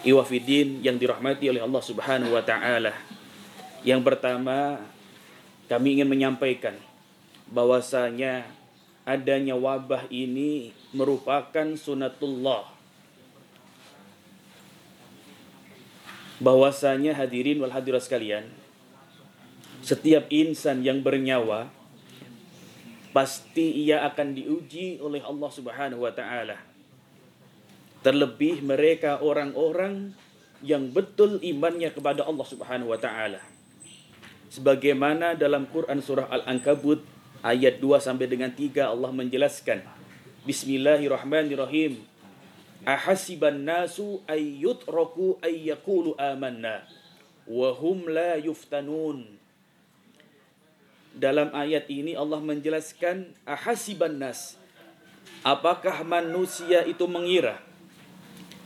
Iwafidin yang dirahmati oleh Allah Subhanahu wa taala. Yang pertama, kami ingin menyampaikan bahwasanya adanya wabah ini merupakan sunatullah. Bahwasanya hadirin wal hadirat sekalian, setiap insan yang bernyawa pasti ia akan diuji oleh Allah Subhanahu wa taala. Terlebih mereka orang-orang yang betul imannya kepada Allah Subhanahu wa taala. Sebagaimana dalam Quran surah Al-Ankabut ayat 2 sampai dengan 3 Allah menjelaskan Bismillahirrahmanirrahim. Ahasiban nasu ayyutraku ayyakulu amanna wa hum la yuftanun. Dalam ayat ini Allah menjelaskan ahasiban nas. Apakah manusia itu mengira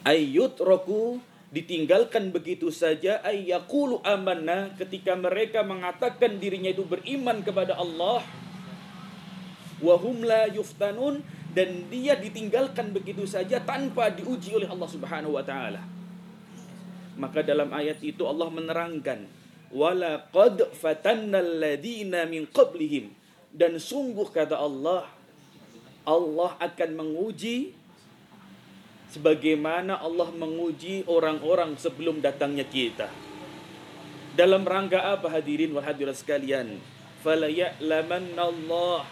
ayyutraku ditinggalkan begitu saja ayyakulu amanna ketika mereka mengatakan dirinya itu beriman kepada Allah wahum la yuftanun dan dia ditinggalkan begitu saja tanpa diuji oleh Allah Subhanahu wa taala. Maka dalam ayat itu Allah menerangkan wala qad fatannal ladina min qablihim dan sungguh kata Allah Allah akan menguji sebagaimana Allah menguji orang-orang sebelum datangnya kita. Dalam rangka apa hadirin wal hadirat sekalian? Fala Allah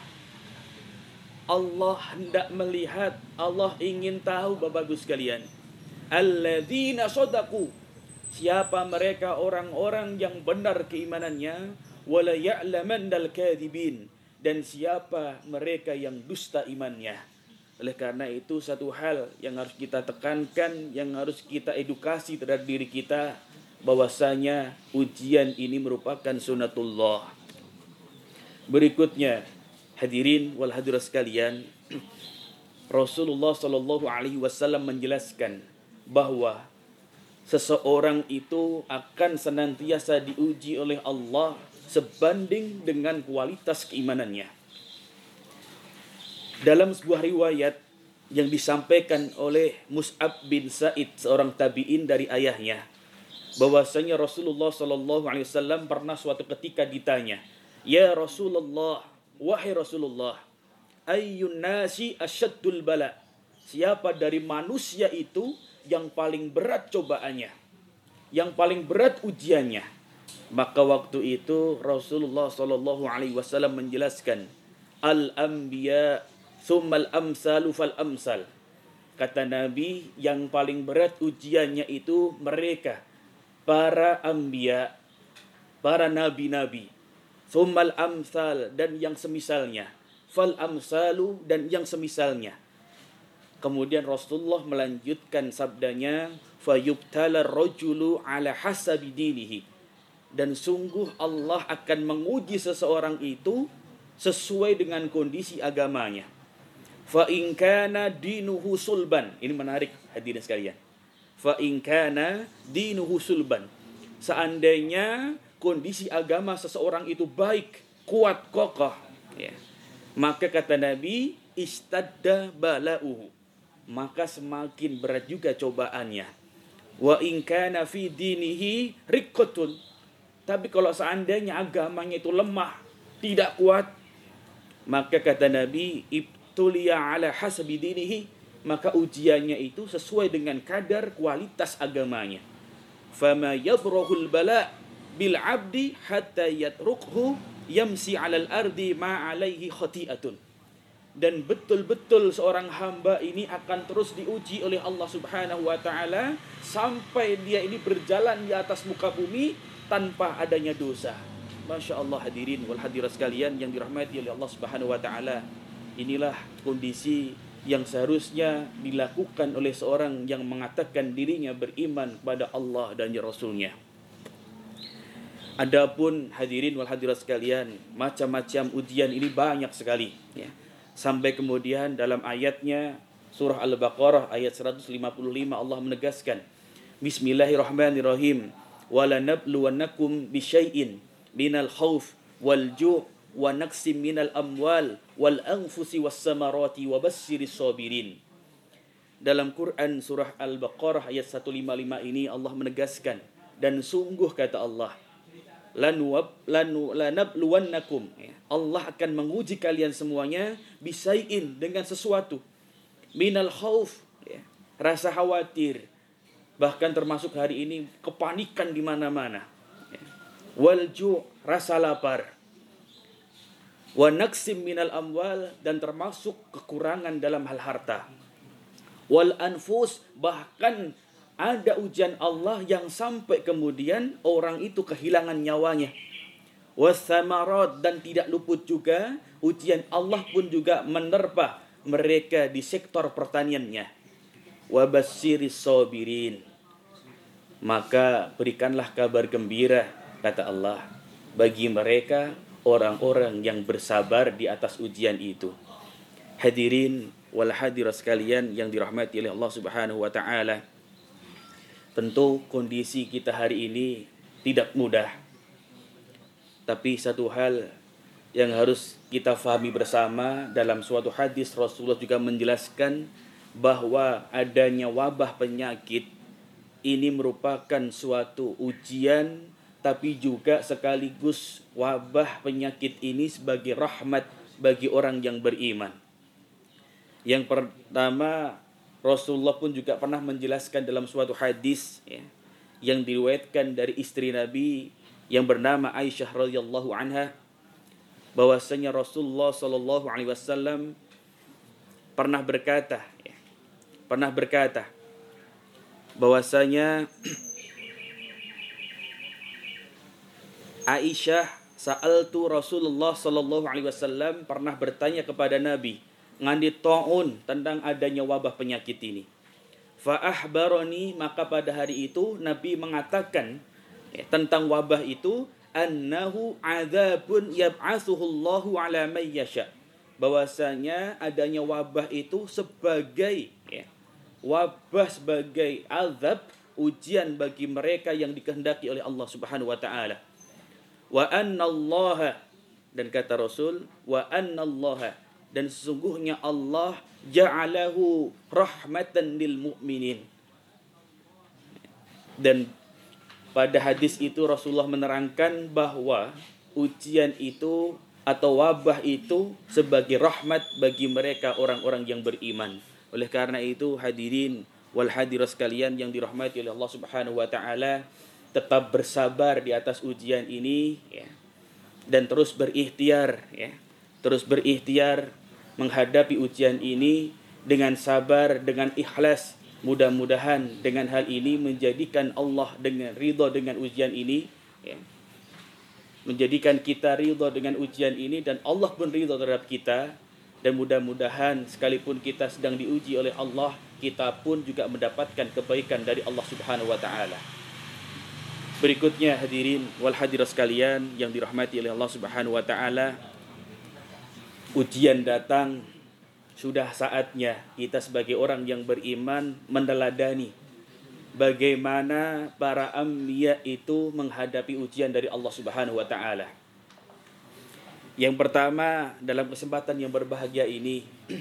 Allah hendak melihat, Allah ingin tahu Bapak Ibu sekalian. Alladzina sodaku. Siapa mereka orang-orang yang benar keimanannya. Wala ya'lamannal kadibin. Dan siapa mereka yang dusta imannya. Oleh karena itu satu hal yang harus kita tekankan, yang harus kita edukasi terhadap diri kita bahwasanya ujian ini merupakan sunatullah. Berikutnya, hadirin wal hadirat sekalian, Rasulullah Shallallahu alaihi wasallam menjelaskan bahwa seseorang itu akan senantiasa diuji oleh Allah sebanding dengan kualitas keimanannya. Dalam sebuah riwayat yang disampaikan oleh Mus'ab bin Said, seorang tabi'in dari ayahnya, bahwasanya Rasulullah Shallallahu Alaihi Wasallam pernah suatu ketika ditanya, Ya Rasulullah, wahai Rasulullah, ayyun nasi asyaddul bala. Siapa dari manusia itu yang paling berat cobaannya? Yang paling berat ujiannya? Maka waktu itu Rasulullah Shallallahu Alaihi Wasallam menjelaskan, al-anbiya Summal amsalu fal amsal. Kata Nabi yang paling berat ujiannya itu mereka. Para ambia. Para nabi-nabi. Summal amsal dan yang semisalnya. Fal amsalu dan yang semisalnya. Kemudian Rasulullah melanjutkan sabdanya. Fayubtala rojulu ala hasabi dinihi. Dan sungguh Allah akan menguji seseorang itu sesuai dengan kondisi agamanya. Fa in kana dinuhu sulban. Ini menarik hadirin sekalian. Fa in kana dinuhu sulban. Seandainya kondisi agama seseorang itu baik, kuat, kokoh, ya. Maka kata Nabi, istadda balauhu. Maka semakin berat juga cobaannya. Wa in kana fi dinihi riqqatun. Tapi kalau seandainya agamanya itu lemah, tidak kuat, maka kata Nabi, tulia ala hasabi dinihi maka ujiannya itu sesuai dengan kadar kualitas agamanya. Fama yabrahul bala bil abdi hatta yatrukhu yamsi alal ardi ma alaihi khati'atun. Dan betul-betul seorang hamba ini akan terus diuji oleh Allah Subhanahu wa taala sampai dia ini berjalan di atas muka bumi tanpa adanya dosa. Masya Allah hadirin wal hadirat sekalian yang dirahmati oleh Allah Subhanahu wa taala. Inilah kondisi yang seharusnya dilakukan oleh seorang yang mengatakan dirinya beriman kepada Allah dan Rasulnya. Adapun hadirin wal hadirat sekalian, macam-macam ujian ini banyak sekali. Ya. Sampai kemudian dalam ayatnya surah Al-Baqarah ayat 155 Allah menegaskan, Bismillahirrahmanirrahim. Walanabluwannakum bisyai'in minal khawf wal ju' wa naqsim minal amwal wal anfusi was samarati wa bassiris sabirin. dalam Quran surah Al-Baqarah ayat 155 ini Allah menegaskan dan sungguh kata Allah lanuwab lanu lanabluwannakum ya. Allah akan menguji kalian semuanya bisain dengan sesuatu minal khauf ya. rasa khawatir bahkan termasuk hari ini kepanikan di mana-mana ya. wal rasa lapar wa naksim minal amwal dan termasuk kekurangan dalam hal harta wal anfus bahkan ada ujian Allah yang sampai kemudian orang itu kehilangan nyawanya. Wasamarat dan tidak luput juga ujian Allah pun juga menerpa mereka di sektor pertaniannya. Wabasiris sabirin. Maka berikanlah kabar gembira kata Allah bagi mereka orang-orang yang bersabar di atas ujian itu. Hadirin wal hadirat sekalian yang dirahmati oleh Allah Subhanahu wa taala. Tentu kondisi kita hari ini tidak mudah. Tapi satu hal yang harus kita fahami bersama dalam suatu hadis Rasulullah juga menjelaskan bahwa adanya wabah penyakit ini merupakan suatu ujian tapi juga sekaligus wabah penyakit ini sebagai rahmat bagi orang yang beriman. Yang pertama Rasulullah pun juga pernah menjelaskan dalam suatu hadis ya, yang diriwayatkan dari istri Nabi yang bernama Aisyah radhiyallahu anha bahwasanya Rasulullah sallallahu alaihi wasallam pernah berkata ya, pernah berkata bahwasanya Aisyah sa'altu Rasulullah sallallahu alaihi wasallam pernah bertanya kepada Nabi ngandi taun tentang adanya wabah penyakit ini. Fa'ahbaroni maka pada hari itu Nabi mengatakan ya, tentang wabah itu annahu adzabun yab'atsuhullahu ala may yasha. Bahwasanya adanya wabah itu sebagai ya, wabah sebagai azab ujian bagi mereka yang dikehendaki oleh Allah Subhanahu wa taala. Wa annallaha dan kata Rasul wa annallaha dan sesungguhnya Allah ja'alahu rahmatan lil mu'minin. Dan pada hadis itu Rasulullah menerangkan bahwa ujian itu atau wabah itu sebagai rahmat bagi mereka orang-orang yang beriman. Oleh karena itu hadirin wal hadirat sekalian yang dirahmati oleh Allah Subhanahu wa taala tetap bersabar di atas ujian ini ya. Dan terus berikhtiar ya. Terus berikhtiar menghadapi ujian ini dengan sabar, dengan ikhlas. Mudah-mudahan dengan hal ini menjadikan Allah dengan ridho dengan ujian ini. Ya. Menjadikan kita ridho dengan ujian ini dan Allah pun ridho terhadap kita. Dan mudah-mudahan sekalipun kita sedang diuji oleh Allah, kita pun juga mendapatkan kebaikan dari Allah Subhanahu wa taala. Berikutnya hadirin wal hadirat sekalian yang dirahmati oleh Allah Subhanahu wa taala, ujian datang, sudah saatnya kita sebagai orang yang beriman meneladani bagaimana para ambiya itu menghadapi ujian dari Allah Subhanahu wa taala. Yang pertama, dalam kesempatan yang berbahagia ini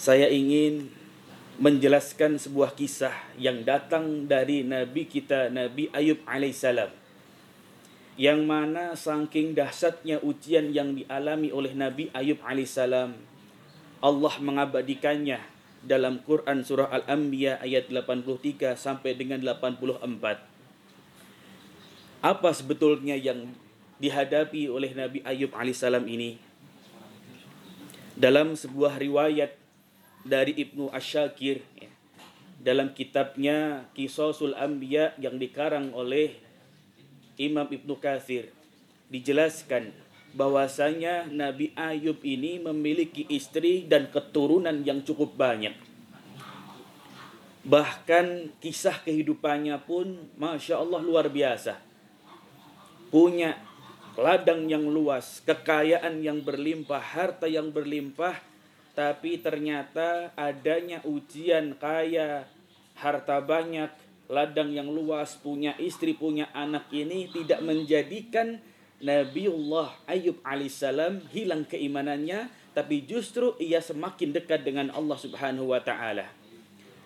saya ingin menjelaskan sebuah kisah yang datang dari nabi kita Nabi Ayub alaihissalam yang mana saking dahsyatnya ujian yang dialami oleh Nabi Ayub alaihissalam Allah mengabadikannya dalam Quran surah Al-Anbiya ayat 83 sampai dengan 84 apa sebetulnya yang dihadapi oleh Nabi Ayub alaihissalam ini? Dalam sebuah riwayat dari Ibnu Asyakir ya, dalam kitabnya Kisosul Anbiya yang dikarang oleh Imam Ibnu Kathir dijelaskan bahwasanya Nabi Ayub ini memiliki istri dan keturunan yang cukup banyak. Bahkan kisah kehidupannya pun Masya Allah luar biasa. Punya ladang yang luas, kekayaan yang berlimpah, harta yang berlimpah, tapi ternyata adanya ujian kaya, harta banyak, ladang yang luas, punya istri, punya anak ini tidak menjadikan Nabiullah Ayub alaihissalam hilang keimanannya, tapi justru ia semakin dekat dengan Allah Subhanahu wa taala.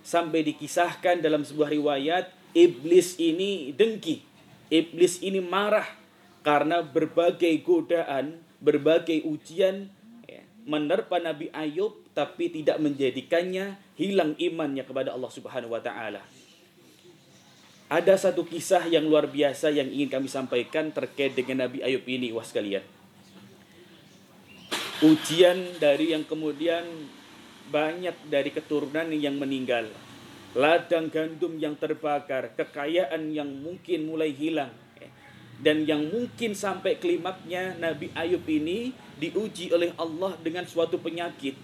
sampai dikisahkan dalam sebuah riwayat iblis ini dengki. Iblis ini marah karena berbagai godaan, berbagai ujian menerpa Nabi Ayub tapi tidak menjadikannya hilang imannya kepada Allah Subhanahu wa taala. Ada satu kisah yang luar biasa yang ingin kami sampaikan terkait dengan Nabi Ayub ini, was kalian. Ujian dari yang kemudian banyak dari keturunan yang meninggal. Ladang gandum yang terbakar, kekayaan yang mungkin mulai hilang. Dan yang mungkin sampai klimaknya Nabi Ayub ini diuji oleh Allah dengan suatu penyakit.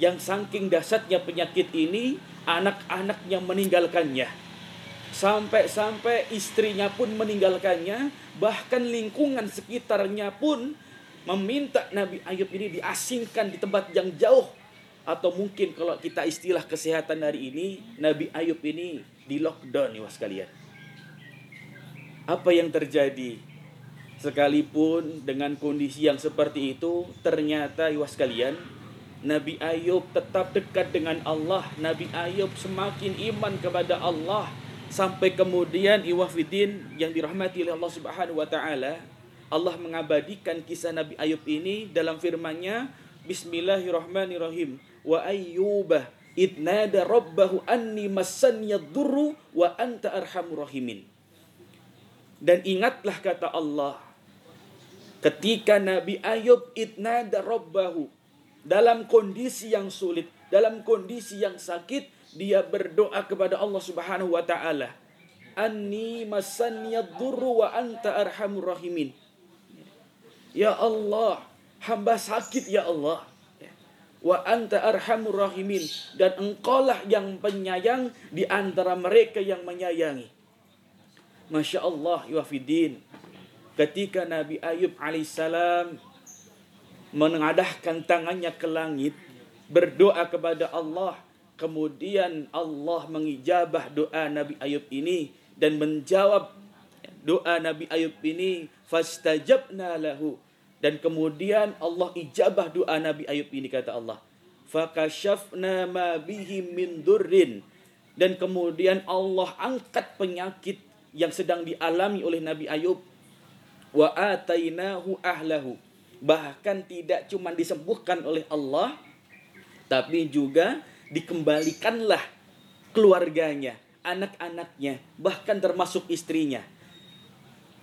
Yang saking dasarnya penyakit ini, anak-anaknya meninggalkannya. Sampai-sampai istrinya pun meninggalkannya, bahkan lingkungan sekitarnya pun meminta Nabi Ayub ini diasingkan di tempat yang jauh atau mungkin kalau kita istilah kesehatan hari ini, Nabi Ayub ini di lockdown nih was kalian. Apa yang terjadi? Sekalipun dengan kondisi yang seperti itu, ternyata was kalian, Nabi Ayub tetap dekat dengan Allah. Nabi Ayub semakin iman kepada Allah sampai kemudian iwafidin yang dirahmati oleh Allah Subhanahu wa taala Allah mengabadikan kisah Nabi Ayub ini dalam firman-Nya Bismillahirrahmanirrahim wa ayyuba idnada rabbahu anni massanya durru wa anta arhamur rahimin. Dan ingatlah kata Allah ketika Nabi Ayub idnada rabbahu dalam kondisi yang sulit, dalam kondisi yang sakit, dia berdoa kepada Allah Subhanahu wa taala. Anni durru wa anta arhamur rahimin. Ya Allah, hamba sakit ya Allah wa anta arhamur rahimin dan engkaulah yang penyayang di antara mereka yang menyayangi. Masya Allah yuafidin. Ketika Nabi Ayub alaihissalam mengadahkan tangannya ke langit, berdoa kepada Allah, kemudian Allah mengijabah doa Nabi Ayub ini dan menjawab doa Nabi Ayub ini fastajabna lahu dan kemudian Allah ijabah doa Nabi Ayub ini kata Allah. Fakashafna ma bihi min durrin. Dan kemudian Allah angkat penyakit yang sedang dialami oleh Nabi Ayub. Wa atainahu ahlahu. Bahkan tidak cuma disembuhkan oleh Allah, tapi juga dikembalikanlah keluarganya, anak-anaknya, bahkan termasuk istrinya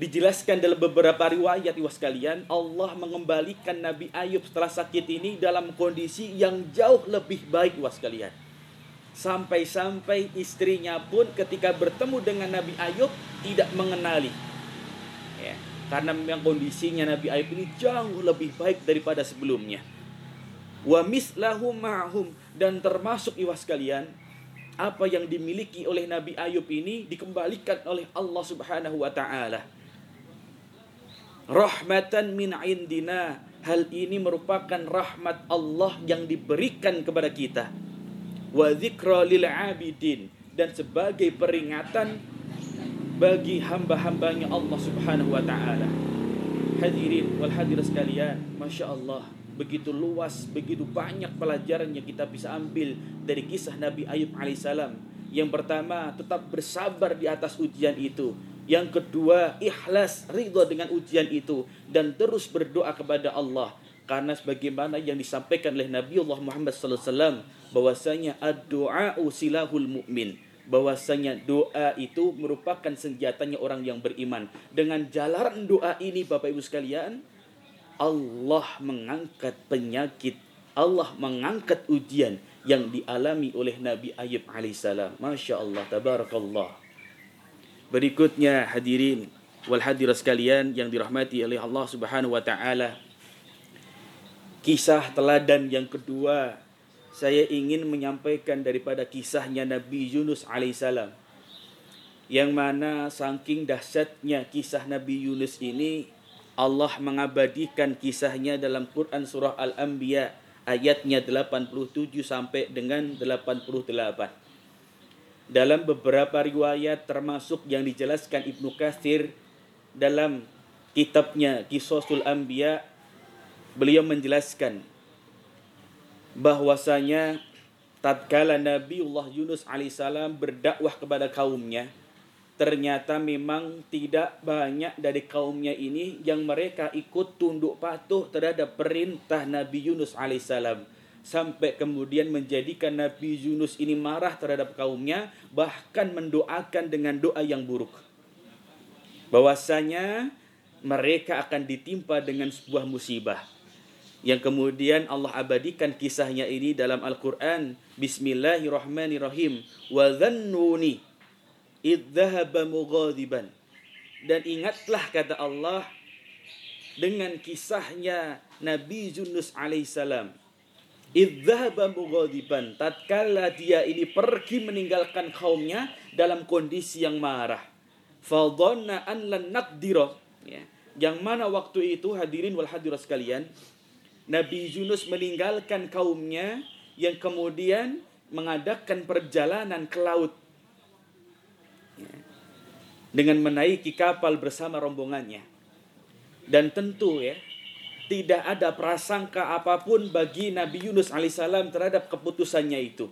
Dijelaskan dalam beberapa riwayat iwas kalian, Allah mengembalikan Nabi Ayub setelah sakit ini dalam kondisi yang jauh lebih baik iwas kalian. Sampai-sampai istrinya pun ketika bertemu dengan Nabi Ayub tidak mengenali. Karena memang kondisinya Nabi Ayub ini jauh lebih baik daripada sebelumnya. Wa mislahum ma'hum dan termasuk iwas kalian apa yang dimiliki oleh Nabi Ayub ini dikembalikan oleh Allah Subhanahu wa taala rahmatan min indina. Hal ini merupakan rahmat Allah yang diberikan kepada kita. Wa dzikra lil abidin dan sebagai peringatan bagi hamba-hambanya Allah Subhanahu wa taala. Hadirin wal hadirat sekalian, Masya Allah begitu luas, begitu banyak pelajaran yang kita bisa ambil dari kisah Nabi Ayub alaihissalam. Yang pertama, tetap bersabar di atas ujian itu. Yang kedua, ikhlas ridho dengan ujian itu dan terus berdoa kepada Allah karena sebagaimana yang disampaikan oleh Nabi Allah Muhammad wasallam bahwasanya ad-du'a silahul mu'min bahwasanya doa itu merupakan senjatanya orang yang beriman. Dengan jalaran doa ini Bapak Ibu sekalian, Allah mengangkat penyakit, Allah mengangkat ujian yang dialami oleh Nabi Ayub alaihissalam. Masya Allah, tabarakallah. Berikutnya hadirin wal hadirat sekalian yang dirahmati oleh Allah Subhanahu wa taala. Kisah teladan yang kedua saya ingin menyampaikan daripada kisahnya Nabi Yunus alaihissalam. Yang mana saking dahsyatnya kisah Nabi Yunus ini Allah mengabadikan kisahnya dalam Quran surah Al-Anbiya ayatnya 87 sampai dengan 88 dalam beberapa riwayat termasuk yang dijelaskan Ibnu Katsir dalam kitabnya Qisasul Anbiya beliau menjelaskan bahwasanya tatkala Nabiullah Yunus alaihissalam berdakwah kepada kaumnya, ternyata memang tidak banyak dari kaumnya ini yang mereka ikut tunduk patuh terhadap perintah Nabi Yunus alaihissalam sampai kemudian menjadikan Nabi Yunus ini marah terhadap kaumnya bahkan mendoakan dengan doa yang buruk. Bahwasanya mereka akan ditimpa dengan sebuah musibah yang kemudian Allah abadikan kisahnya ini dalam Al-Quran. Bismillahirrahmanirrahim. Wa dhannuni mughadiban. Dan ingatlah kata Allah dengan kisahnya Nabi Yunus alaihissalam. Idzahaba mughadiban. Tatkala dia ini pergi meninggalkan kaumnya dalam kondisi yang marah. Fadhanna an lan. Ya. Yang mana waktu itu hadirin wal hadirat sekalian Nabi Yunus meninggalkan kaumnya yang kemudian mengadakan perjalanan ke laut ya. dengan menaiki kapal bersama rombongannya. Dan tentu ya, tidak ada prasangka apa pun bagi Nabi Yunus alaihissalam terhadap keputusannya itu.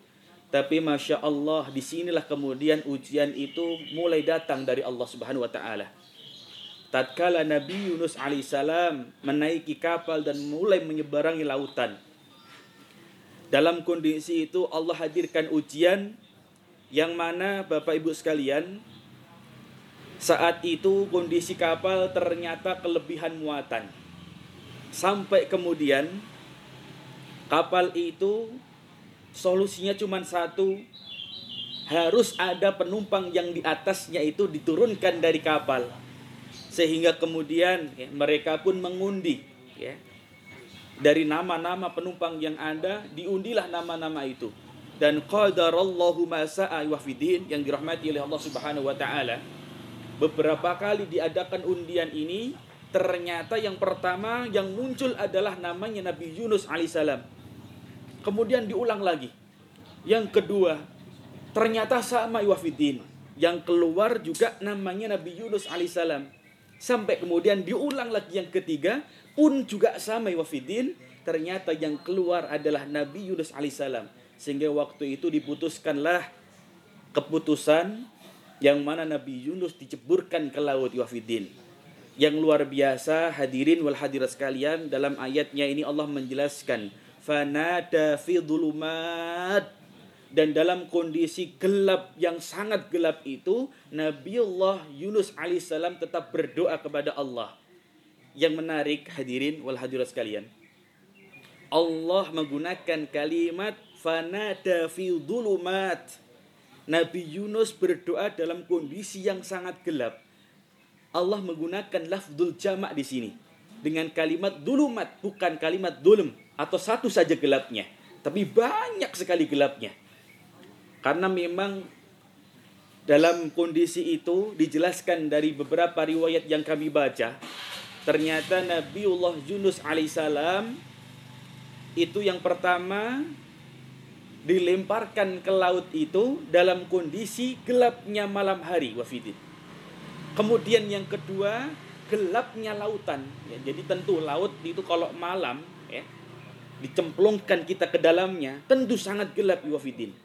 Tapi masya Allah di sinilah kemudian ujian itu mulai datang dari Allah Subhanahu Wa Taala tatkala Nabi Yunus alaihissalam menaiki kapal dan mulai menyeberangi lautan. Dalam kondisi itu Allah hadirkan ujian yang mana Bapak Ibu sekalian saat itu kondisi kapal ternyata kelebihan muatan. Sampai kemudian kapal itu solusinya cuma satu harus ada penumpang yang di atasnya itu diturunkan dari kapal sehingga kemudian ya, mereka pun mengundi ya. Dari nama-nama penumpang yang ada diundilah nama-nama itu. Dan qadarallahu ma sa'a yang dirahmati oleh Allah Subhanahu wa taala beberapa kali diadakan undian ini ternyata yang pertama yang muncul adalah namanya Nabi Yunus alaihissalam kemudian diulang lagi. Yang kedua ternyata sama wafidin yang keluar juga namanya Nabi Yunus alaihissalam Sampai kemudian diulang lagi yang ketiga pun juga sama wafidin. Ternyata yang keluar adalah Nabi Yunus alaihissalam. Sehingga waktu itu diputuskanlah keputusan yang mana Nabi Yunus diceburkan ke laut wafidin. Yang luar biasa hadirin wal hadirat sekalian dalam ayatnya ini Allah menjelaskan fanada fi dhulumat dan dalam kondisi gelap yang sangat gelap itu Nabiullah Yunus alaihissalam tetap berdoa kepada Allah. Yang menarik hadirin wal hadirat sekalian. Allah menggunakan kalimat fanada fi dhulumat. Nabi Yunus berdoa dalam kondisi yang sangat gelap. Allah menggunakan lafzul jamak di sini. Dengan kalimat dulumat bukan kalimat dulum atau satu saja gelapnya. Tapi banyak sekali gelapnya karena memang dalam kondisi itu dijelaskan dari beberapa riwayat yang kami baca, ternyata Nabiullah Yunus alaihissalam itu yang pertama dilemparkan ke laut itu dalam kondisi gelapnya malam hari wafidin. Kemudian yang kedua gelapnya lautan. Ya, jadi tentu laut itu kalau malam ya dicemplungkan kita ke dalamnya tentu sangat gelap wafidin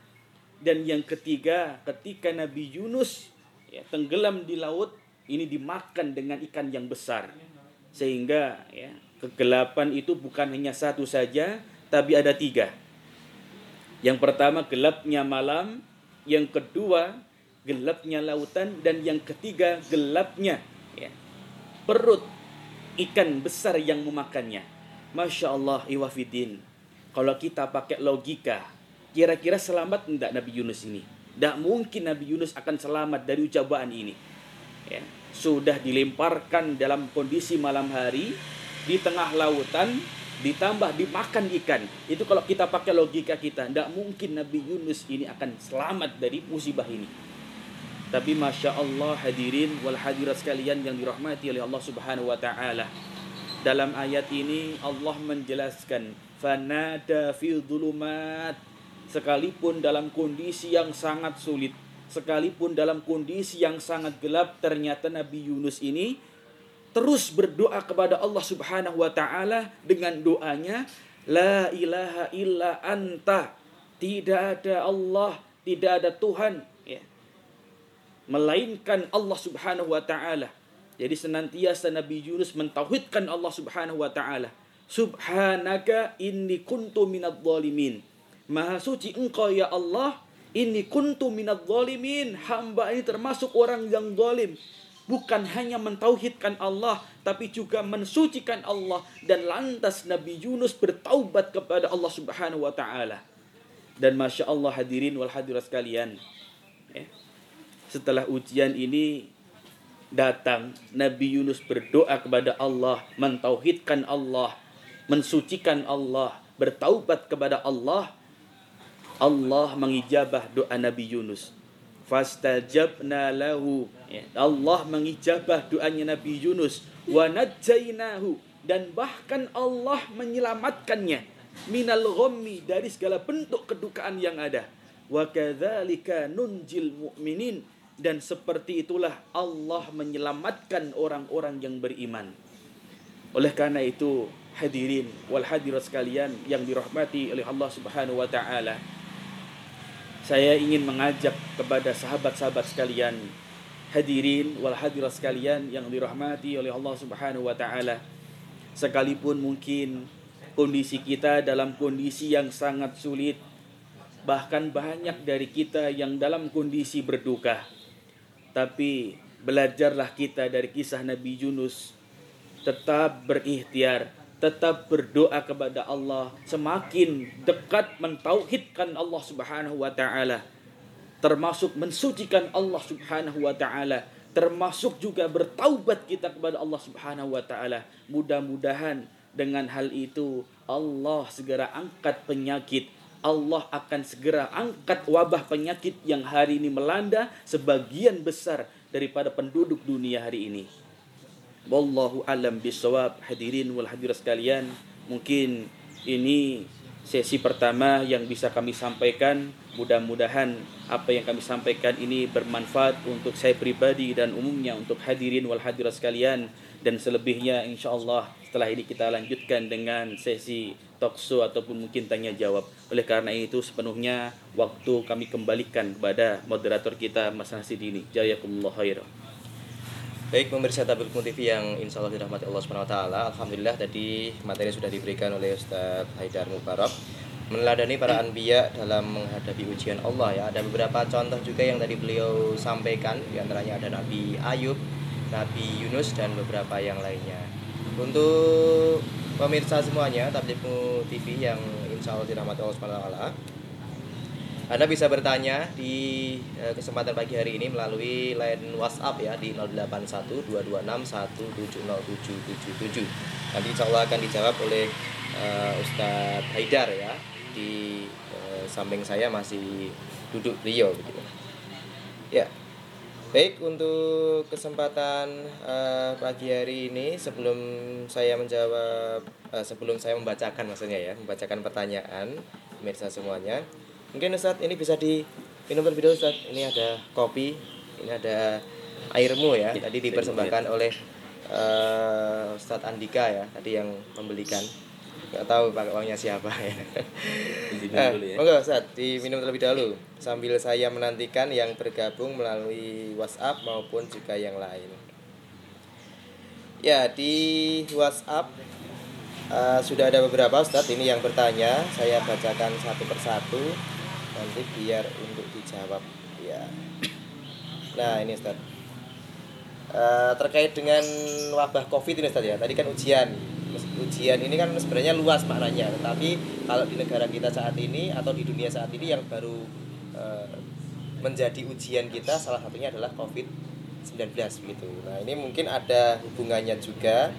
dan yang ketiga, ketika Nabi Yunus ya, tenggelam di laut, ini dimakan dengan ikan yang besar. Sehingga ya, kegelapan itu bukan hanya satu saja, tapi ada tiga. Yang pertama gelapnya malam, yang kedua gelapnya lautan, dan yang ketiga gelapnya ya, perut ikan besar yang memakannya. Masya Allah, iwafidin. Kalau kita pakai logika, Kira-kira selamat tidak Nabi Yunus ini? Tidak mungkin Nabi Yunus akan selamat dari ucapan ini. Ya, sudah dilemparkan dalam kondisi malam hari di tengah lautan ditambah dimakan ikan. Itu kalau kita pakai logika kita, tidak mungkin Nabi Yunus ini akan selamat dari musibah ini. Tapi masya Allah hadirin wal hadirat sekalian yang dirahmati oleh Allah Subhanahu wa taala. Dalam ayat ini Allah menjelaskan fi dhulumat sekalipun dalam kondisi yang sangat sulit, sekalipun dalam kondisi yang sangat gelap, ternyata Nabi Yunus ini terus berdoa kepada Allah Subhanahu wa taala dengan doanya la ilaha illa anta tidak ada Allah, tidak ada Tuhan ya. Melainkan Allah Subhanahu wa taala. Jadi senantiasa Nabi Yunus mentauhidkan Allah Subhanahu wa taala. Subhanaka inni kuntu minadh dhalimin. Maha suci engkau ya Allah, inni kuntu minadh dhalimin. Hamba ini termasuk orang yang zalim. Bukan hanya mentauhidkan Allah, tapi juga mensucikan Allah. Dan lantas Nabi Yunus bertaubat kepada Allah subhanahu wa ta'ala. Dan Masya Allah hadirin wal hadirat sekalian. Ya. Setelah ujian ini datang, Nabi Yunus berdoa kepada Allah, mentauhidkan Allah, mensucikan Allah, bertaubat kepada Allah. Allah mengijabah doa Nabi Yunus. Fastajabna lahu. Ya, Allah mengijabah doanya Nabi Yunus. Wa najjainahu dan bahkan Allah menyelamatkannya. Minal ghammi dari segala bentuk kedukaan yang ada. Wa kadzalika nunjil mu'minin. Dan seperti itulah Allah menyelamatkan orang-orang yang beriman. Oleh karena itu hadirin wal hadirat sekalian yang dirahmati oleh Allah Subhanahu wa taala saya ingin mengajak kepada sahabat-sahabat sekalian, hadirin wal hadirat sekalian yang dirahmati oleh Allah Subhanahu wa taala. Sekalipun mungkin kondisi kita dalam kondisi yang sangat sulit, bahkan banyak dari kita yang dalam kondisi berduka. Tapi belajarlah kita dari kisah Nabi Yunus tetap berikhtiar tetap berdoa kepada Allah, semakin dekat mentauhidkan Allah Subhanahu wa taala, termasuk mensucikan Allah Subhanahu wa taala, termasuk juga bertaubat kita kepada Allah Subhanahu wa taala. Mudah-mudahan dengan hal itu Allah segera angkat penyakit Allah akan segera angkat wabah penyakit yang hari ini melanda sebagian besar daripada penduduk dunia hari ini. Wallahu alam bisawab hadirin wal hadirat sekalian. Mungkin ini sesi pertama yang bisa kami sampaikan. Mudah-mudahan apa yang kami sampaikan ini bermanfaat untuk saya pribadi dan umumnya untuk hadirin wal hadirat sekalian dan selebihnya insya Allah setelah ini kita lanjutkan dengan sesi talkshow ataupun mungkin tanya jawab. Oleh karena itu sepenuhnya waktu kami kembalikan kepada moderator kita Mas Nasidini. Jazakumullah khairan. Baik pemirsa tabel TV yang insya Allah dirahmati Allah Taala. Alhamdulillah tadi materi sudah diberikan oleh Ustadz Haidar Mubarak meneladani para anbiya dalam menghadapi ujian Allah ya. Ada beberapa contoh juga yang tadi beliau sampaikan, di antaranya ada Nabi Ayub, Nabi Yunus dan beberapa yang lainnya. Untuk pemirsa semuanya, Tabligh TV yang insya Allah dirahmati Allah Taala. Anda bisa bertanya di eh, kesempatan pagi hari ini melalui line WhatsApp ya di 081226170777. Nanti insya Allah akan dijawab oleh uh, Ustadz Haidar ya di uh, samping saya masih duduk beliau begitu. Ya, baik untuk kesempatan uh, pagi hari ini sebelum saya menjawab uh, sebelum saya membacakan maksudnya ya membacakan pertanyaan pemirsa semuanya mungkin Ustadz ini bisa diminum terlebih dahulu Ustadz. Ini ada kopi ini ada airmu ya, ya tadi dipersembahkan oleh uh, Ustadz Andika ya tadi yang membelikan. Nggak tahu pakai uangnya siapa ya. eh, ya. Monggo Ustadz diminum terlebih dahulu. Sambil saya menantikan yang bergabung melalui WhatsApp maupun juga yang lain. Ya di WhatsApp uh, sudah ada beberapa Ustadz. Ini yang bertanya saya bacakan satu persatu nanti biar untuk dijawab ya. Nah ini Ustaz. Uh, terkait dengan wabah covid ini Ustaz ya. Tadi kan ujian. Ujian ini kan sebenarnya luas maknanya tapi kalau di negara kita saat ini atau di dunia saat ini yang baru uh, menjadi ujian kita salah satunya adalah covid 19 begitu nah ini mungkin ada hubungannya juga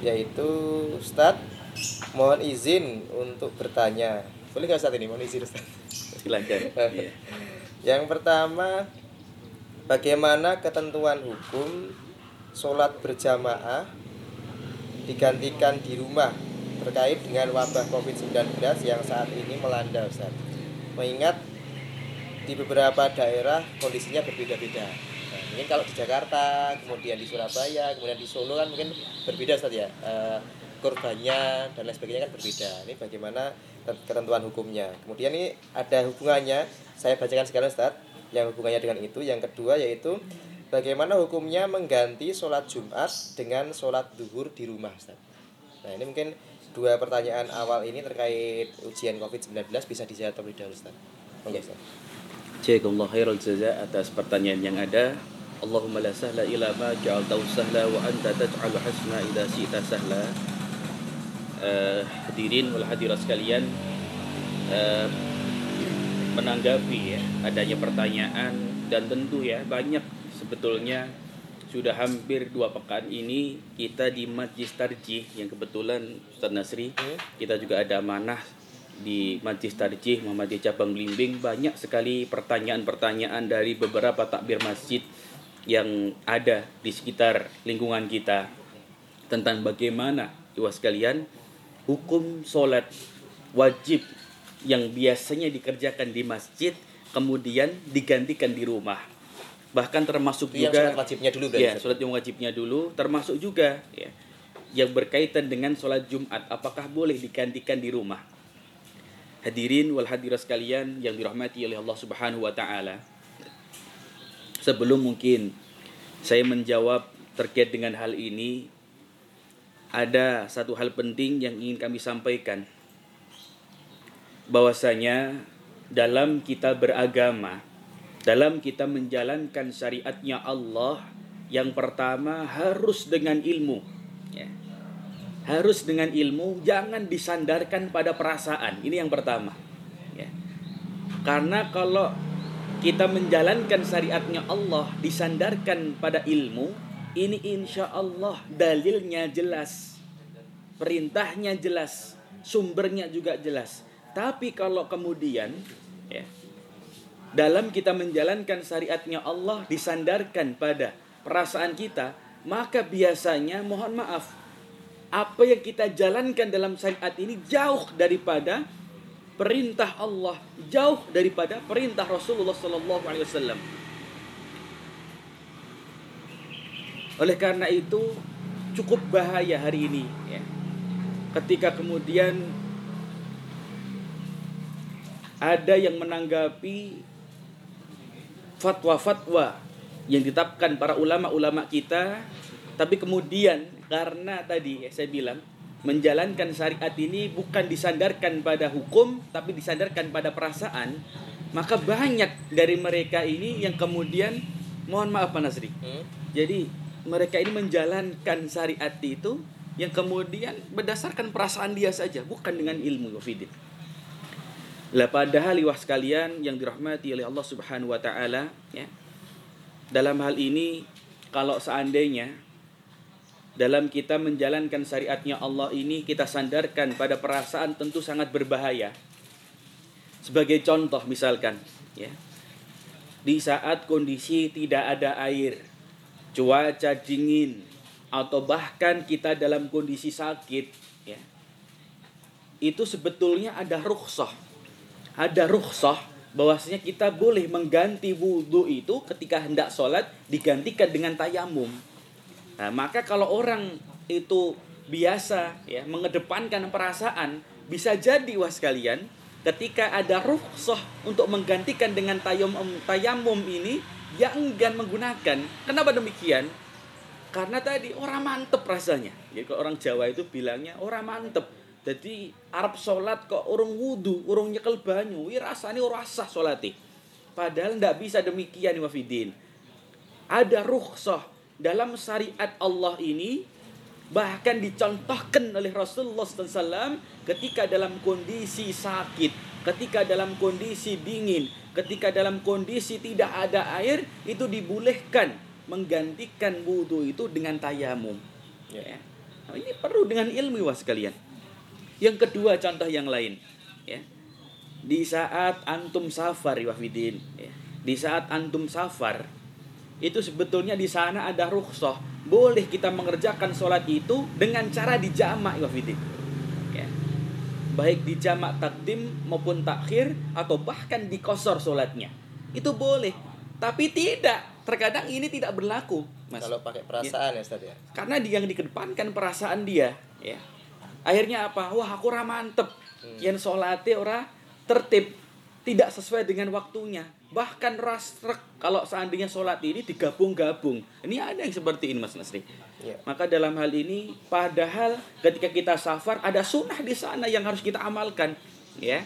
yaitu Ustadz mohon izin untuk bertanya boleh nggak saat ini mohon izin Ustadz silakan iya. yang pertama bagaimana ketentuan hukum sholat berjamaah digantikan di rumah terkait dengan wabah COVID-19 yang saat ini melanda Ustaz. Mengingat di beberapa daerah kondisinya berbeda-beda. Nah, mungkin kalau di Jakarta, kemudian di Surabaya, kemudian di Solo kan mungkin berbeda Ustaz ya. E, korbannya dan lain sebagainya kan berbeda. Ini bagaimana ketentuan hukumnya. Kemudian ini ada hubungannya, saya bacakan sekarang Ustaz, yang hubungannya dengan itu. Yang kedua yaitu bagaimana hukumnya mengganti sholat Jumat dengan sholat duhur di rumah Ustaz. Nah ini mungkin dua pertanyaan awal ini terkait ujian COVID-19 bisa dijawab terlebih dahulu Ustaz. Ustaz. Jazakallah khairul jaza atas pertanyaan yang ada. Allahumma la sahla ila ma ja'altahu sahla wa anta hasna idza sahla. Uh, hadirin wal hadirat sekalian uh, menanggapi ya adanya pertanyaan dan tentu ya banyak sebetulnya sudah hampir dua pekan ini kita di Majlis Tarjih yang kebetulan Ustaz Nasri kita juga ada amanah di Majlis Tarjih Muhammadiyah Cabang Blimbing banyak sekali pertanyaan-pertanyaan dari beberapa takbir masjid yang ada di sekitar lingkungan kita tentang bagaimana iwas sekalian hukum sholat wajib yang biasanya dikerjakan di masjid kemudian digantikan di rumah. Bahkan termasuk Itu juga sholat wajibnya dulu ya sholat yang wajibnya dulu. Termasuk juga ya yang berkaitan dengan sholat Jumat. Apakah boleh digantikan di rumah? Hadirin wal hadirat sekalian yang dirahmati oleh Allah Subhanahu wa taala. Sebelum mungkin saya menjawab terkait dengan hal ini ada satu hal penting yang ingin kami sampaikan bahwasanya dalam kita beragama dalam kita menjalankan syariatnya Allah yang pertama harus dengan ilmu ya. harus dengan ilmu jangan disandarkan pada perasaan ini yang pertama ya. karena kalau kita menjalankan syariatnya Allah disandarkan pada ilmu ini insya Allah dalilnya jelas. Perintahnya jelas. Sumbernya juga jelas. Tapi kalau kemudian ya dalam kita menjalankan syariatnya Allah disandarkan pada perasaan kita maka biasanya mohon maaf apa yang kita jalankan dalam syariat ini jauh daripada perintah Allah jauh daripada perintah Rasulullah Sallallahu Alaihi Wasallam. Oleh karena itu cukup bahaya hari ini ya. Ketika kemudian ada yang menanggapi fatwa-fatwa yang ditetapkan para ulama-ulama kita tapi kemudian karena tadi ya, saya bilang menjalankan syariat ini bukan disandarkan pada hukum tapi disandarkan pada perasaan maka banyak dari mereka ini yang kemudian mohon maaf Pak Nasri hmm? jadi mereka ini menjalankan syariat itu yang kemudian berdasarkan perasaan dia saja bukan dengan ilmu Wafidin lah padahal liwah sekalian yang dirahmati oleh Allah Subhanahu wa taala ya dalam hal ini kalau seandainya dalam kita menjalankan syariatnya Allah ini kita sandarkan pada perasaan tentu sangat berbahaya. Sebagai contoh misalkan, ya. Di saat kondisi tidak ada air, cuaca dingin atau bahkan kita dalam kondisi sakit, ya. Itu sebetulnya ada rukhsah. Ada rukhsah bahwasanya kita boleh mengganti wudhu itu ketika hendak sholat digantikan dengan tayamum Nah, maka kalau orang itu biasa ya mengedepankan perasaan, bisa jadi was kalian ketika ada rukhsah untuk menggantikan dengan tayamum tayamum ini yang enggan menggunakan. Kenapa demikian? Karena tadi orang mantep rasanya. Jadi kalau orang Jawa itu bilangnya orang mantep. Jadi Arab sholat kok orang wudhu, orang nyekel banyu, wih rasanya orang sah sholati. Padahal tidak bisa demikian wafidin. Ada rukhsah dalam syariat Allah ini bahkan dicontohkan oleh Rasulullah SAW ketika dalam kondisi sakit, ketika dalam kondisi dingin, ketika dalam kondisi tidak ada air itu dibolehkan menggantikan wudhu itu dengan tayamum. Ya. Nah, ini perlu dengan ilmu was sekalian. Yang kedua contoh yang lain, ya. Di saat antum safar wafidin, ya. Di saat antum safar, itu sebetulnya di sana ada rukhsah boleh kita mengerjakan sholat itu dengan cara dijamak ya. Baik dijamak takdim maupun takhir atau bahkan dikosor sholatnya itu boleh tapi tidak. Terkadang ini tidak berlaku mas. Kalau pakai perasaan ya, ya Ustaz ya? Karena dia yang dikedepankan perasaan dia ya. Akhirnya apa? Wah aku ramantep Hmm. Yang salate ora tertib, tidak sesuai dengan waktunya. Bahkan rasrek kalau seandainya sholat ini digabung-gabung. Ini ada yang seperti ini Mas Nasri. Ya. Maka dalam hal ini padahal ketika kita safar ada sunnah di sana yang harus kita amalkan, ya.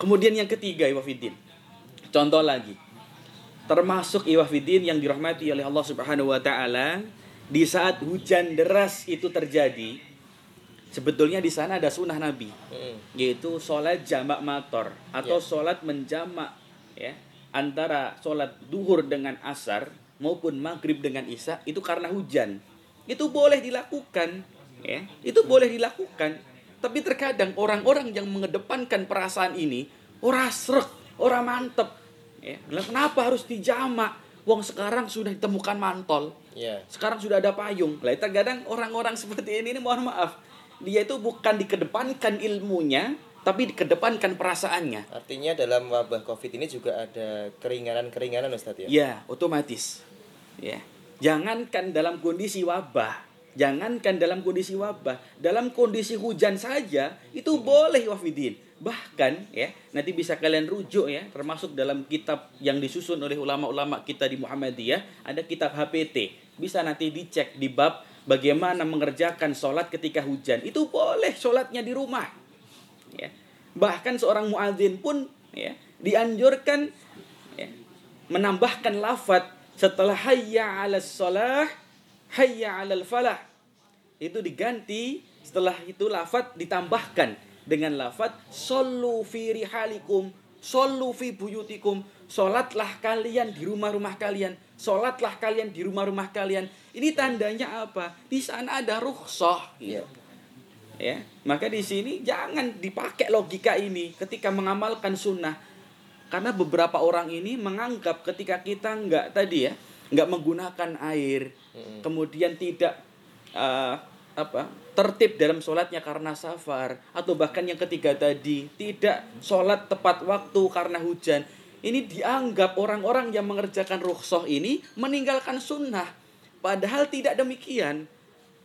Kemudian yang ketiga Iwafidin. Contoh lagi. Termasuk Iwafidin yang dirahmati oleh Allah Subhanahu wa taala di saat hujan deras itu terjadi, sebetulnya di sana ada sunnah Nabi Hmm. yaitu sholat jamak mator atau Ya. sholat menjamak ya antara sholat duhur dengan asar maupun maghrib dengan isya itu karena hujan itu boleh dilakukan ya itu boleh dilakukan tapi terkadang orang-orang yang mengedepankan perasaan ini ora srek ora mantep ya kenapa harus dijamak wong sekarang sudah ditemukan mantol Ya. sekarang sudah ada payung. Lah terkadang orang-orang seperti ini, ini mohon maaf, dia itu bukan dikedepankan ilmunya, tapi dikedepankan perasaannya. Artinya dalam wabah Covid ini juga ada keringanan-keringanan Ustadz ya? Ya, otomatis. Ya. Jangankan dalam kondisi wabah, jangankan dalam kondisi wabah, dalam kondisi hujan saja itu boleh wafidin. Bahkan ya, nanti bisa kalian rujuk ya, termasuk dalam kitab yang disusun oleh ulama-ulama kita di Muhammadiyah, ada kitab HPT. Bisa nanti dicek di bab bagaimana mengerjakan sholat ketika hujan. Itu boleh sholatnya di rumah. Ya. Bahkan seorang muadzin pun ya, dianjurkan ya, menambahkan lafat setelah hayya 'alas shalah, hayya 'alal falah. Itu diganti setelah itu lafat ditambahkan dengan lafat sallu fi rihalikum, sallu fi buyutikum. Salatlah kalian di rumah-rumah kalian, salatlah kalian di rumah-rumah kalian. Ini tandanya apa? Di sana ada rukhsah. Iya. Ya, maka di sini jangan dipakai logika ini ketika mengamalkan sunnah karena beberapa orang ini menganggap ketika kita nggak tadi ya nggak menggunakan air kemudian tidak eh, apa tertib dalam sholatnya karena safar atau bahkan yang ketiga tadi tidak sholat tepat waktu karena hujan ini dianggap orang-orang yang mengerjakan rukhsah ini meninggalkan sunnah padahal tidak demikian.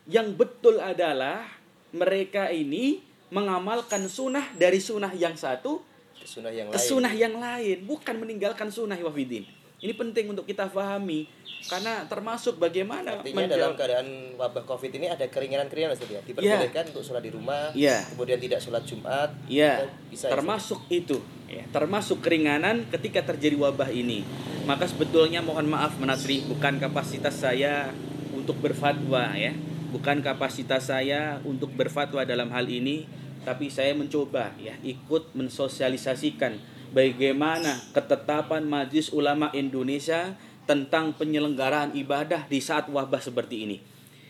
Yang betul adalah mereka ini mengamalkan sunnah dari sunnah yang satu Ke sunnah yang ke lain. sunnah yang lain. Bukan meninggalkan sunnah wafidin ini penting untuk kita pahami karena termasuk bagaimana Artinya dalam keadaan wabah Covid ini ada keringanan-keringanan Ustadz ya? Diperbolehkan untuk sholat di rumah, Iya. kemudian tidak sholat Jumat. Ya, Bisa, termasuk itu, ya, termasuk keringanan ketika terjadi wabah ini. Maka sebetulnya mohon maaf Menasri, bukan kapasitas saya untuk berfatwa ya, bukan kapasitas saya untuk berfatwa dalam hal ini, tapi saya mencoba ya ikut mensosialisasikan bagaimana ketetapan Majelis Ulama Indonesia tentang penyelenggaraan ibadah di saat wabah seperti ini.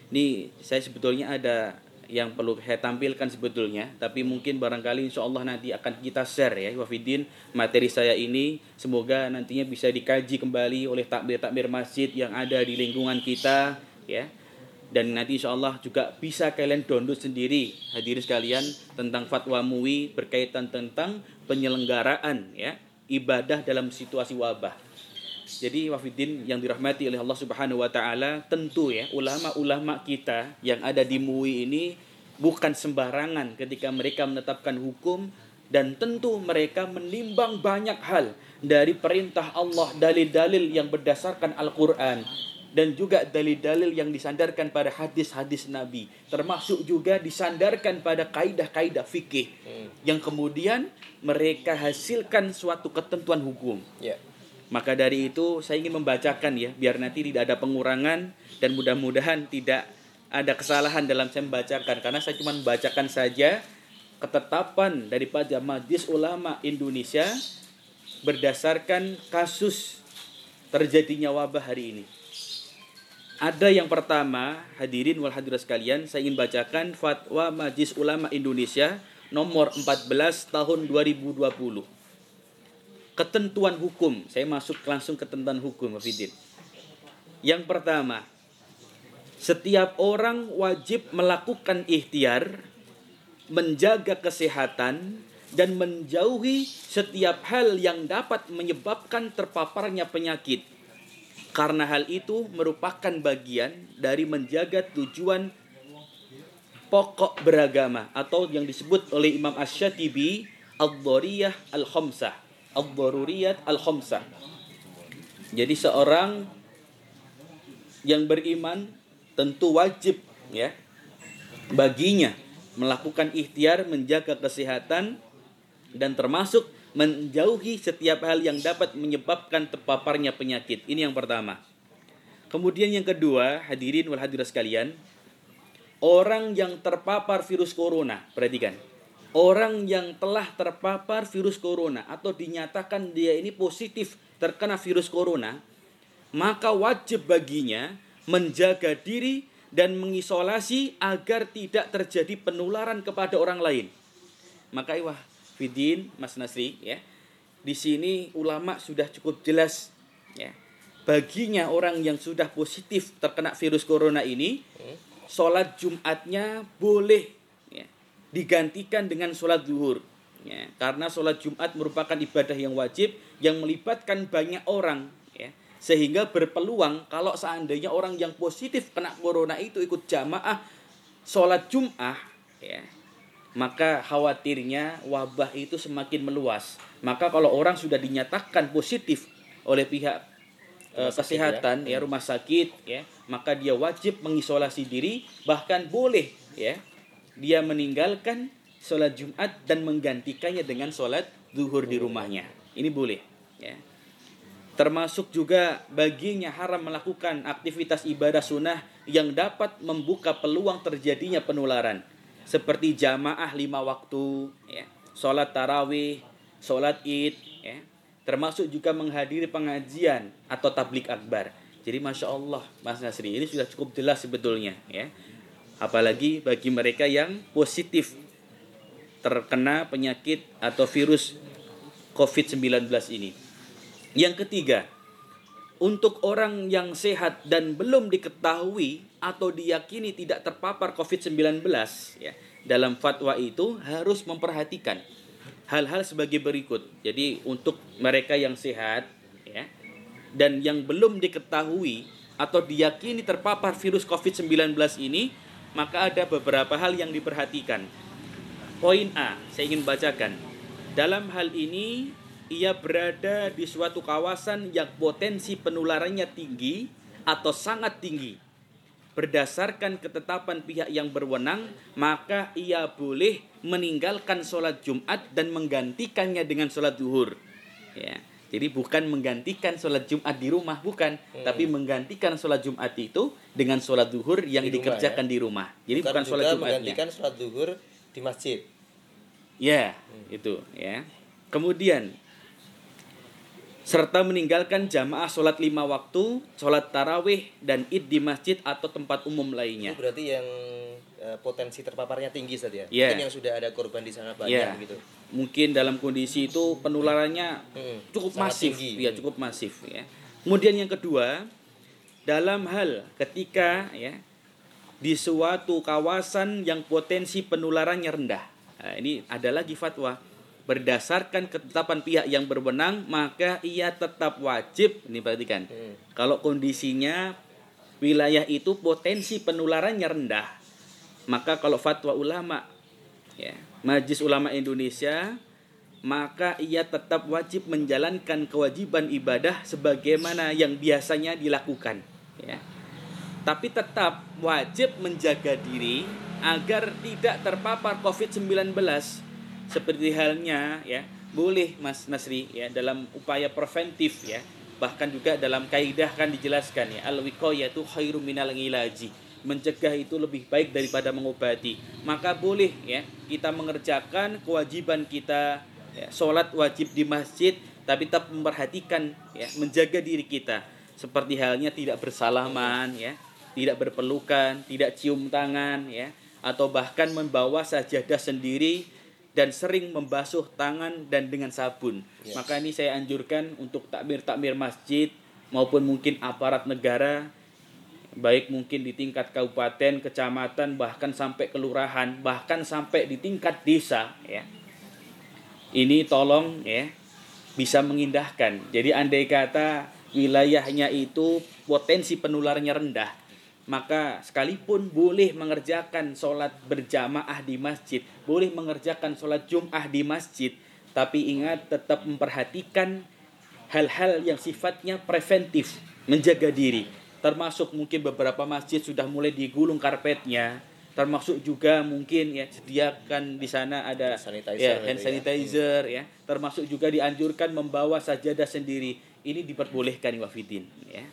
Ini saya sebetulnya ada yang perlu saya tampilkan sebetulnya, tapi mungkin barangkali insya Allah nanti akan kita share ya, Wafidin, materi saya ini. Semoga nantinya bisa dikaji kembali oleh takmir-takmir masjid yang ada di lingkungan kita, ya. Dan nanti insya Allah juga bisa kalian download sendiri hadirin sekalian tentang fatwa MUI berkaitan tentang penyelenggaraan ya ibadah dalam situasi wabah. Jadi wafidin yang dirahmati oleh Allah Subhanahu wa taala, tentu ya ulama-ulama kita yang ada di MUI ini bukan sembarangan ketika mereka menetapkan hukum dan tentu mereka menimbang banyak hal dari perintah Allah, dalil-dalil yang berdasarkan Al-Qur'an dan juga dalil-dalil yang disandarkan pada hadis-hadis Nabi, termasuk juga disandarkan pada kaidah-kaidah fikih Hmm. yang kemudian mereka hasilkan suatu ketentuan hukum. Ya. Maka dari itu saya ingin membacakan ya biar nanti tidak ada pengurangan dan mudah-mudahan tidak ada kesalahan dalam saya membacakan karena saya cuma membacakan saja ketetapan daripada Majelis Ulama Indonesia berdasarkan kasus terjadinya wabah hari ini. Ada yang pertama, hadirin wal hadirat sekalian, saya ingin bacakan fatwa Majelis Ulama Indonesia nomor 14 tahun 2020 ketentuan hukum. Saya masuk langsung ke ketentuan hukum, Hafidin. Yang pertama, setiap orang wajib melakukan ikhtiar, menjaga kesehatan, dan menjauhi setiap hal yang dapat menyebabkan terpaparnya penyakit. Karena hal itu merupakan bagian dari menjaga tujuan pokok beragama atau yang disebut oleh Imam Ash-Shatibi ad-dhariyah al-khamsah. Ad-daruriyat al-khamsah. Jadi seorang yang beriman tentu wajib ya baginya melakukan ikhtiar menjaga kesehatan dan termasuk menjauhi setiap hal yang dapat menyebabkan terpaparnya penyakit. Ini yang pertama. Kemudian yang kedua, hadirin wal hadirat sekalian, orang yang terpapar virus corona, perhatikan. Orang yang telah terpapar virus corona atau dinyatakan dia ini positif terkena virus corona, maka wajib baginya menjaga diri dan mengisolasi agar tidak terjadi penularan kepada orang lain. Maka wah Fidin Mas Nasri ya. Di sini ulama sudah cukup jelas ya. Baginya orang yang sudah positif terkena virus corona ini, sholat Jumatnya boleh ya, digantikan dengan sholat zuhur. Ya, karena sholat Jumat merupakan ibadah yang wajib yang melibatkan banyak orang ya, sehingga berpeluang kalau seandainya orang yang positif kena corona itu ikut jamaah sholat Jum'ah ya, maka khawatirnya wabah itu semakin meluas. Maka kalau orang sudah dinyatakan positif oleh pihak uh, kesehatan ya. ya rumah sakit ya, maka dia wajib mengisolasi diri bahkan boleh ya dia meninggalkan sholat Jumat dan menggantikannya dengan sholat zuhur di rumahnya. Ini boleh ya. Termasuk juga baginya haram melakukan aktivitas ibadah sunnah yang dapat membuka peluang terjadinya penularan seperti jamaah lima waktu, ya, sholat tarawih, sholat id, ya, termasuk juga menghadiri pengajian atau tablik akbar. Jadi masya Allah, Mas Nasri ini sudah cukup jelas sebetulnya, ya. Apalagi bagi mereka yang positif terkena penyakit atau virus COVID-19 ini. Yang ketiga, untuk orang yang sehat dan belum diketahui atau diyakini tidak terpapar COVID-19 ya dalam fatwa itu harus memperhatikan hal-hal sebagai berikut. Jadi untuk mereka yang sehat ya dan yang belum diketahui atau diyakini terpapar virus COVID-19 ini maka ada beberapa hal yang diperhatikan. Poin A, saya ingin bacakan. Dalam hal ini ia berada di suatu kawasan yang potensi penularannya tinggi atau sangat tinggi berdasarkan ketetapan pihak yang berwenang, maka ia boleh meninggalkan sholat Jumat dan menggantikannya dengan sholat zuhur. Ya. Jadi bukan menggantikan sholat Jumat di rumah, bukan, hmm. tapi menggantikan sholat Jumat itu dengan sholat zuhur yang di dikerjakan ya? di rumah. Jadi bukan, bukan sholat Jumatnya. Menggantikan sholat zuhur di masjid. Ya, hmm. itu ya. Kemudian serta meninggalkan jamaah sholat lima waktu, sholat tarawih dan id di masjid atau tempat umum lainnya. Itu berarti yang uh, potensi terpaparnya tinggi saja. Ya? Yeah. Mungkin yang sudah ada korban di sana banyak yeah. gitu. Mungkin dalam kondisi itu penularannya hmm. cukup Sangat masif, tinggi. ya cukup masif ya. Kemudian yang kedua, dalam hal ketika ya di suatu kawasan yang potensi penularannya rendah. Nah, ini ada lagi fatwa berdasarkan ketetapan pihak yang berwenang maka ia tetap wajib. Ini perhatikan. Hmm. kalau kondisinya wilayah itu potensi penularannya rendah maka kalau fatwa ulama ya Majlis Ulama Indonesia maka ia tetap wajib menjalankan kewajiban ibadah sebagaimana yang biasanya dilakukan ya. Tapi tetap wajib menjaga diri agar tidak terpapar COVID-19 seperti halnya ya boleh Mas Nasri ya dalam upaya preventif ya. Bahkan juga dalam kaidah kan dijelaskan ya al wiqayatu khairu minal ilaji mencegah itu lebih baik daripada mengobati. Maka boleh ya kita mengerjakan kewajiban kita ya, sholat wajib di masjid tapi tetap memperhatikan ya menjaga diri kita. Seperti halnya tidak bersalaman ya tidak berpelukan tidak cium tangan ya atau bahkan membawa sajadah sendiri dan sering membasuh tangan dan dengan sabun. Yes. Maka ini saya anjurkan untuk takmir-takmir masjid maupun mungkin aparat negara baik mungkin di tingkat kabupaten, kecamatan, bahkan sampai kelurahan, bahkan sampai di tingkat desa ya. Ini tolong ya bisa mengindahkan. Jadi andai kata wilayahnya itu potensi penularannya rendah, maka sekalipun boleh mengerjakan sholat berjamaah di masjid, boleh mengerjakan sholat jum'ah di masjid, tapi ingat tetap memperhatikan hal-hal yang sifatnya preventif, menjaga diri. Termasuk mungkin beberapa masjid sudah mulai digulung karpetnya, termasuk juga mungkin ya sediakan di sana ada Sanitizer ya, gitu hand ya. sanitizer ya. Termasuk juga dianjurkan membawa sajadah sendiri. Ini diperbolehkan wafidin ya.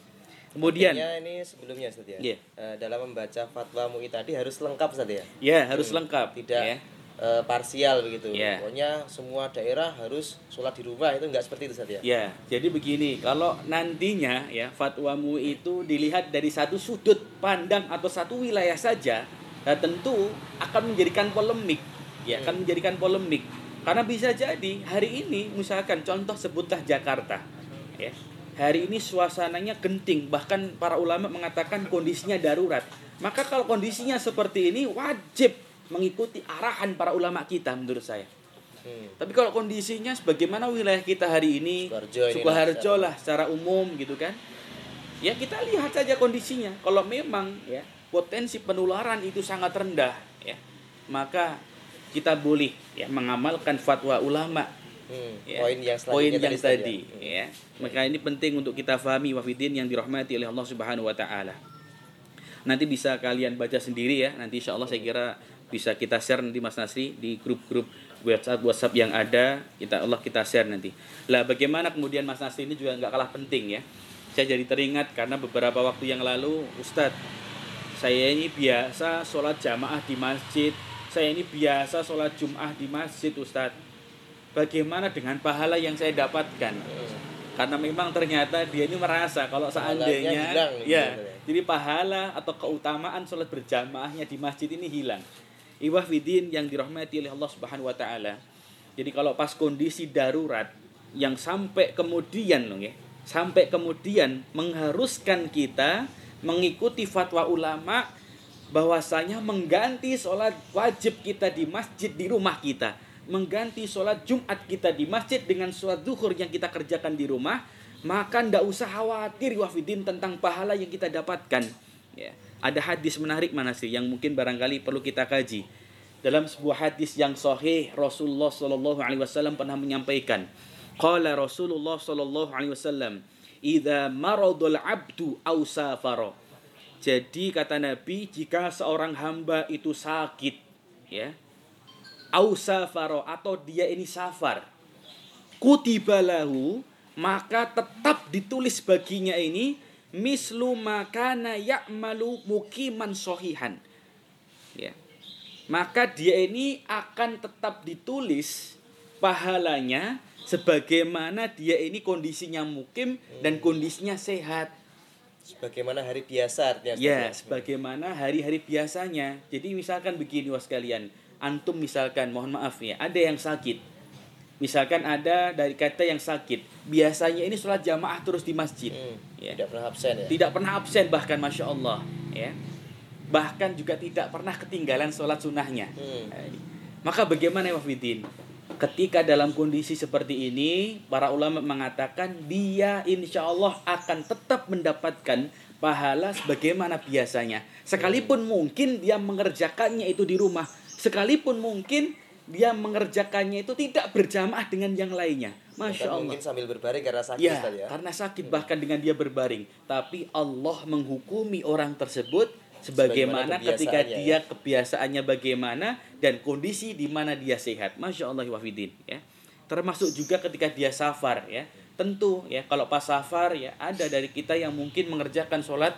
Kemudian Artinya ini sebelumnya Ustaz ya. Iya. Eh, dalam membaca fatwa MUI tadi harus lengkap Ustaz ya. ya harus Hmm, lengkap Tidak ya. eh, parsial begitu. Iya. Pokoknya semua daerah harus sholat di rumah itu enggak seperti itu Ustaz ya. Ya, jadi begini, kalau nantinya ya fatwamu itu dilihat dari satu sudut pandang atau satu wilayah saja, nah tentu akan menjadikan polemik, ya akan menjadikan polemik. Karena bisa jadi hari ini misalkan contoh sebutlah Jakarta, ya. Hari ini suasananya genting, bahkan para ulama mengatakan kondisinya darurat. Maka kalau kondisinya seperti ini wajib mengikuti arahan para ulama kita menurut saya. Hmm. Tapi kalau kondisinya sebagaimana wilayah kita hari ini, Sukoharjo lah secara umum gitu kan. Ya kita lihat saja kondisinya. Kalau memang ya potensi penularan itu sangat rendah ya, maka kita boleh ya mengamalkan fatwa ulama Hmm. ya. Poin yang poin yang ya. tadi ya. Maka ini penting untuk kita fahami wafidin yang dirahmati oleh Allah Subhanahu wa taala. Nanti bisa kalian baca sendiri ya. Nanti insya Allah saya kira bisa kita share nanti Mas Nasri di grup-grup WhatsApp WhatsApp yang ada. Kita Allah kita share nanti. Lah bagaimana kemudian Mas Nasri ini juga nggak kalah penting ya. Saya jadi teringat karena beberapa waktu yang lalu Ustadz saya ini biasa sholat jamaah di masjid. Saya ini biasa sholat jum'ah di masjid Ustadz. Bagaimana dengan pahala yang saya dapatkan? Hmm. karena memang ternyata dia ini merasa kalau seandainya hilang gitu ya ya. jadi pahala atau keutamaan sholat berjamaahnya di masjid ini hilang Iwah fidin yang dirahmati oleh Allah Subhanahu wa taala. Jadi kalau pas kondisi darurat yang sampai kemudian loh ya, sampai kemudian mengharuskan kita mengikuti fatwa ulama bahwasanya mengganti sholat wajib kita di masjid di rumah kita mengganti sholat Jumat kita di masjid dengan sholat zuhur yang kita kerjakan di rumah, maka ndak usah khawatir wafidin tentang pahala yang kita dapatkan. Ya. Ada hadis menarik mana sih yang mungkin barangkali perlu kita kaji. Dalam sebuah hadis yang sahih Rasulullah Shallallahu Alaihi Wasallam pernah menyampaikan, Qala Rasulullah Shallallahu Alaihi Wasallam, "Idza maradul abdu aw safara." Jadi kata Nabi, jika seorang hamba itu sakit, ya, au safaro atau dia ini safar. Kutibalahu maka tetap ditulis baginya ini mislu makana ya'malu mukiman sohihan. Ya. Maka dia ini akan tetap ditulis pahalanya sebagaimana dia ini kondisinya mukim dan kondisinya sehat. Sebagaimana hari biasa artinya. Ustaz, Ya, sebagaimana hari-hari biasanya. Jadi misalkan begini was kalian, antum misalkan mohon maaf ya, ada yang sakit. Misalkan ada dari kata yang sakit, biasanya ini sholat jamaah terus di masjid. Hmm, Ya. Tidak pernah absen ya. Tidak pernah absen bahkan masya Allah, ya. Bahkan juga tidak pernah ketinggalan sholat sunnahnya. Hmm. Eh, Maka bagaimana ya Wafidin? Ketika dalam kondisi seperti ini, para ulama mengatakan dia insya Allah akan tetap mendapatkan pahala sebagaimana biasanya. Sekalipun mungkin dia mengerjakannya itu di rumah, sekalipun mungkin dia mengerjakannya itu tidak berjamaah dengan yang lainnya. Masya Allah. Mungkin sambil berbaring karena sakit Ya, Ustaz ya. karena sakit bahkan dengan dia berbaring. Tapi Allah menghukumi orang tersebut sebagaimana Sebagaimana ketika dia kebiasaannya bagaimana dan kondisi di mana dia sehat. Masya Allah wafidin ya. Termasuk juga ketika dia safar ya. Tentu ya kalau pas safar ya ada dari kita yang mungkin mengerjakan sholat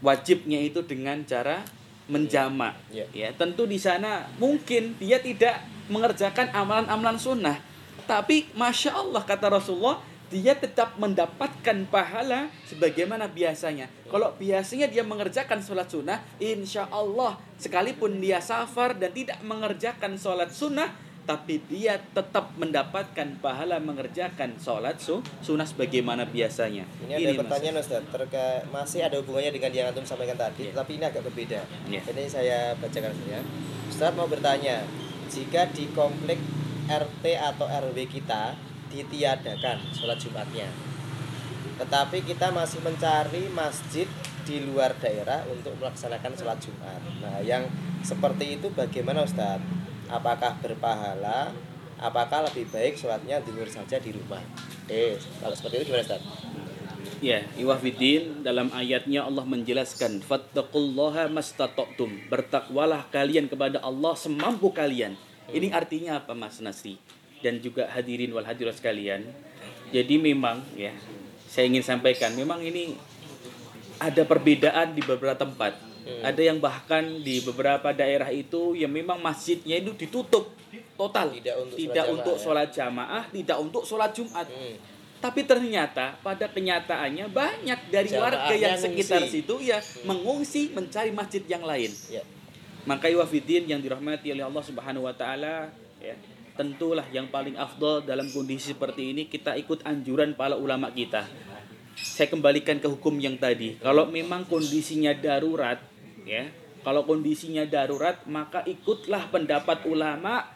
wajibnya itu dengan cara menjama Ya. ya tentu di sana mungkin dia tidak mengerjakan amalan-amalan sunnah. Tapi masya Allah kata Rasulullah dia tetap mendapatkan pahala sebagaimana biasanya. Kalau biasanya dia mengerjakan sholat sunnah insya Allah sekalipun dia safar dan tidak mengerjakan sholat sunnah tapi dia tetap mendapatkan pahala mengerjakan sholat su sunnah sebagaimana biasanya Ini ada Mas. pertanyaan Ustaz, terkait masih ada hubungannya dengan yang antum sampaikan tadi, Iya. tapi ini agak berbeda. Iya. Ini saya bacakan ya. Ustaz mau bertanya, jika di komplek RT atau RW kita ditiadakan sholat Jumatnya, tetapi kita masih mencari masjid di luar daerah untuk melaksanakan sholat Jumat. Nah, yang seperti itu bagaimana Ustaz? Apakah berpahala? Apakah lebih baik sholatnya luar saja di rumah? Eh, kalau seperti itu gimana Ustaz? Ya, iwafidin dalam ayatnya Allah menjelaskan fattaqullaha mastata'tum. Bertakwalah kalian kepada Allah semampu kalian. Ini artinya apa Mas Nasri? Dan juga hadirin wal hadirat sekalian. Jadi memang ya, saya ingin sampaikan memang ini ada perbedaan di beberapa tempat. Hmm. Ada yang bahkan di beberapa daerah itu yang memang masjidnya itu ditutup total, Tidak untuk tidak sholat untuk jamaah, ya. sholat jamaah, tidak untuk sholat Jumat. Hmm. Tapi ternyata pada kenyataannya banyak dari warga Jamaahnya yang sekitar ngungsi. situ ya mengungsi mencari masjid yang lain. Ya. Maka iwafidin yang dirahmati oleh Allah Subhanahu wa taala ya, tentulah yang paling afdol dalam kondisi seperti ini kita ikut anjuran para ulama kita. Saya kembalikan ke hukum yang tadi. Kalau memang kondisinya darurat ya, kalau kondisinya darurat maka ikutlah pendapat ulama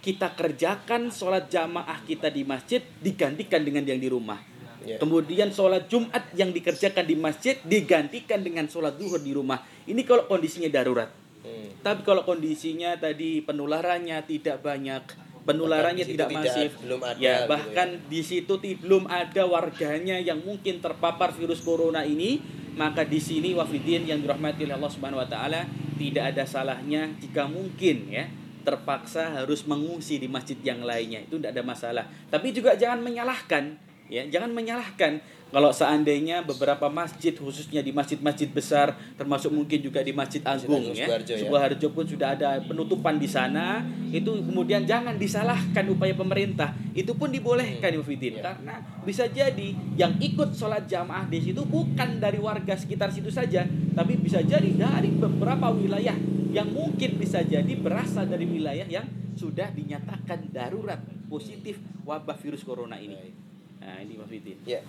kita kerjakan sholat jamaah kita di masjid digantikan dengan yang di rumah. Ya. Kemudian sholat Jumat yang dikerjakan di masjid digantikan dengan sholat duhur di rumah. Ini kalau kondisinya darurat. Hmm. Tapi kalau kondisinya tadi penularannya tidak banyak, penularannya tidak masif, belum ada ya gitu bahkan di situ belum ada warganya yang mungkin terpapar virus corona ini, maka di sini wafidin yang dirahmati oleh Allah Subhanahu Wa Taala tidak ada salahnya jika mungkin ya terpaksa harus mengungsi di masjid yang lainnya. Itu tidak ada masalah. Tapi juga jangan menyalahkan ya jangan menyalahkan kalau seandainya beberapa masjid khususnya di masjid-masjid besar termasuk mungkin juga di Masjid Agung ya Sukoharjo ya. Sukoharjo pun sudah ada penutupan di sana itu kemudian jangan disalahkan upaya pemerintah itu pun dibolehkan Hmm. Yufidin Ya. karena bisa jadi yang ikut sholat jamaah di situ bukan dari warga sekitar situ saja tapi bisa jadi dari beberapa wilayah yang mungkin bisa jadi berasal dari wilayah yang sudah dinyatakan darurat positif wabah virus corona ini. Nah, ini Mas Fitin. Ya.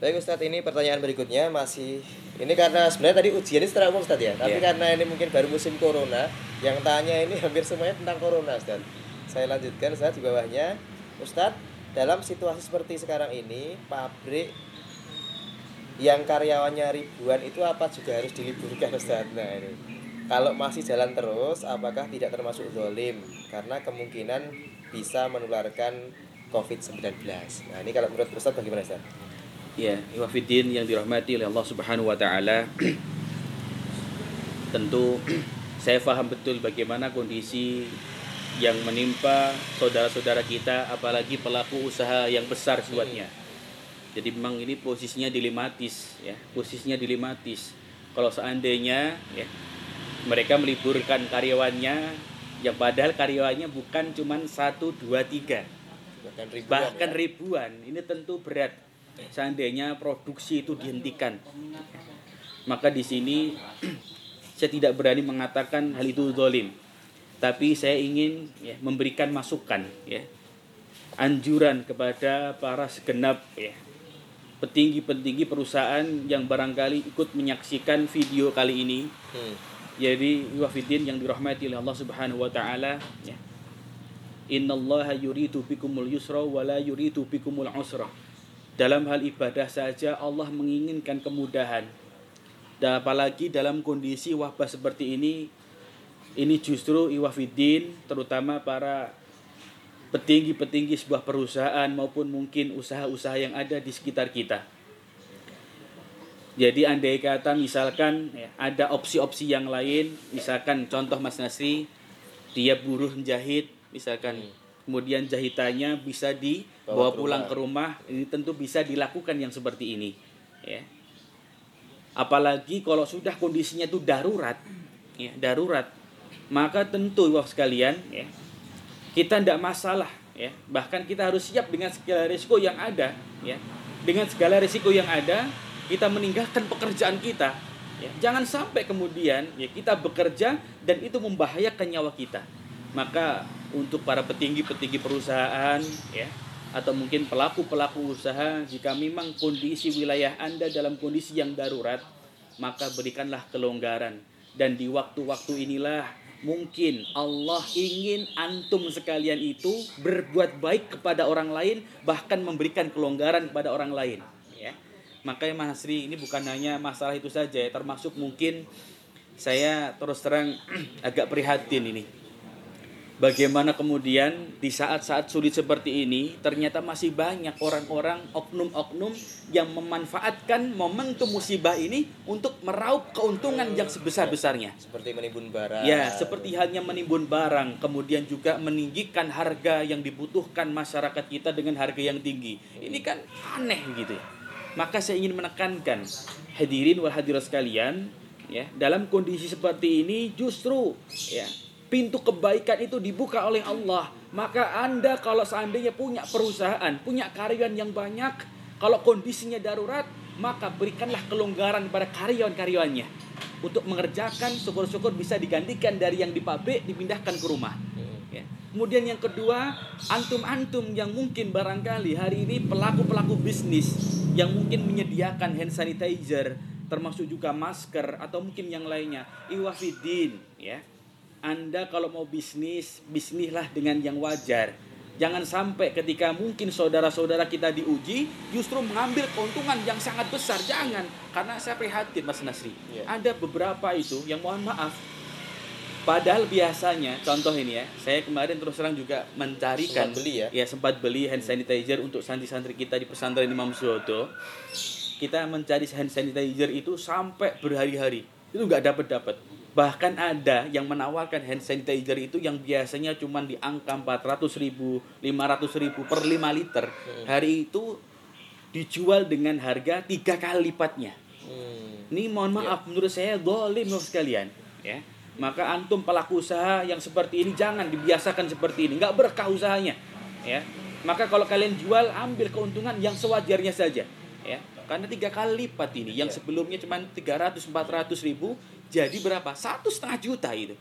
Baik Ustadz, ini pertanyaan berikutnya masih ini karena sebenarnya tadi ujian ini secara umum Ustadz ya, tapi Iya. karena ini mungkin baru musim corona, yang tanya ini hampir semuanya tentang corona Ustadz. Saya lanjutkan Ustadz di bawahnya. Ustadz, dalam situasi seperti sekarang ini, pabrik yang karyawannya ribuan itu apa juga harus diliburkan Ustadz? Nah ini. Kalau masih jalan terus, apakah tidak termasuk zolim? Karena kemungkinan bisa menularkan COVID-19. Nah ini kalau menurut Ustadz bagaimana Ustadz? Ya, Iwafidin yang dirahmati oleh Allah Subhanahu wa taala. Tentu saya paham betul bagaimana kondisi yang menimpa saudara-saudara kita apalagi pelaku usaha yang besar sifatnya. Jadi memang ini posisinya dilematis ya, posisinya dilematis. Kalau seandainya ya mereka meliburkan karyawannya yang padahal karyawannya bukan cuma satu dua tiga bahkan ribuan bahkan ya. ribuan ini tentu berat seandainya produksi itu dihentikan maka di sini saya tidak berani mengatakan hal itu zalim tapi saya ingin ya, memberikan masukan ya anjuran kepada para segenap ya petinggi-petinggi perusahaan yang barangkali ikut menyaksikan video kali ini Hmm. jadi wafidin yang dirahmati oleh Allah Subhanahu wa taala ya. Innallaha yuridu bikumul yusra wa la yuridu bikumul usra. Dalam hal ibadah saja Allah menginginkan kemudahan. Dan apalagi dalam kondisi wabah seperti ini ini justru iwafidin terutama para petinggi-petinggi sebuah perusahaan maupun mungkin usaha-usaha yang ada di sekitar kita. Jadi andai kata misalkan ya, ada opsi-opsi yang lain, misalkan contoh Mas Nasri, dia buruh menjahit, misalkan Hmm. kemudian jahitannya bisa Bawa pulang rumah. ke rumah, ini tentu bisa dilakukan yang seperti ini, ya. Apalagi kalau sudah kondisinya itu darurat, ya darurat, maka tentu wah sekalian, ya kita tidak masalah, ya bahkan kita harus siap dengan segala risiko yang ada, ya dengan segala risiko yang ada kita meninggalkan pekerjaan kita ya jangan sampai kemudian ya kita bekerja dan itu membahayakan nyawa kita maka untuk para petinggi-petinggi perusahaan ya atau mungkin pelaku-pelaku usaha jika memang kondisi wilayah Anda dalam kondisi yang darurat maka berikanlah kelonggaran dan di waktu-waktu inilah mungkin Allah ingin antum sekalian itu berbuat baik kepada orang lain bahkan memberikan kelonggaran kepada orang lain ya Makanya Mas Nasri ini bukan hanya masalah itu saja ya, termasuk mungkin saya terus terang agak prihatin ini. Bagaimana kemudian di saat-saat sulit seperti ini ternyata masih banyak orang-orang oknum-oknum yang memanfaatkan momentum musibah ini untuk meraup keuntungan yang sebesar-besarnya. Seperti menimbun barang. Ya, seperti halnya menimbun barang, kemudian juga meninggikan harga yang dibutuhkan masyarakat kita dengan harga yang tinggi. Ini kan aneh gitu ya. Maka saya ingin menekankan hadirin wal hadirat sekalian, ya, dalam kondisi seperti ini justru ya pintu kebaikan itu dibuka oleh Allah. Maka Anda kalau seandainya punya perusahaan, punya karyawan yang banyak, kalau kondisinya darurat, maka berikanlah kelonggaran pada karyawan-karyawannya untuk mengerjakan syukur-syukur bisa digantikan dari yang di pabrik dipindahkan ke rumah. Ya. Kemudian yang kedua, antum-antum yang mungkin barangkali hari ini pelaku-pelaku bisnis yang mungkin menyediakan hand sanitizer, termasuk juga masker atau mungkin yang lainnya, iwafidin, ya anda kalau mau bisnis, bisnislah dengan yang wajar. Jangan sampai ketika mungkin saudara-saudara kita diuji, justru mengambil keuntungan yang sangat besar. Jangan, karena saya prihatin Mas Nasri. Yeah. Ada beberapa itu yang mohon maaf, Padahal biasanya, contoh ini ya, saya kemarin terus terang juga mencarikan, sempat beli ya, ya sempat beli hand sanitizer untuk santri-santri kita di pesantren Imam Suwoto. Kita mencari hand sanitizer itu sampai berhari-hari, itu nggak dapat dapat Bahkan ada yang menawarkan hand sanitizer itu yang biasanya cuma di angka 400 ribu, 500 ribu per 5 liter. Hmm. Hari itu dijual dengan harga tiga kali lipatnya. Hmm. Ini mohon maaf, yeah. menurut saya dolim sekalian. Ya. Maka antum pelaku usaha yang seperti ini jangan dibiasakan seperti ini. Nggak berkah usahanya. Ya. Maka kalau kalian jual, ambil keuntungan yang sewajarnya saja. Ya. Karena tiga kali lipat ini. Yang yeah. sebelumnya cuma 300-400 ribu, jadi berapa? Satu setengah juta itu.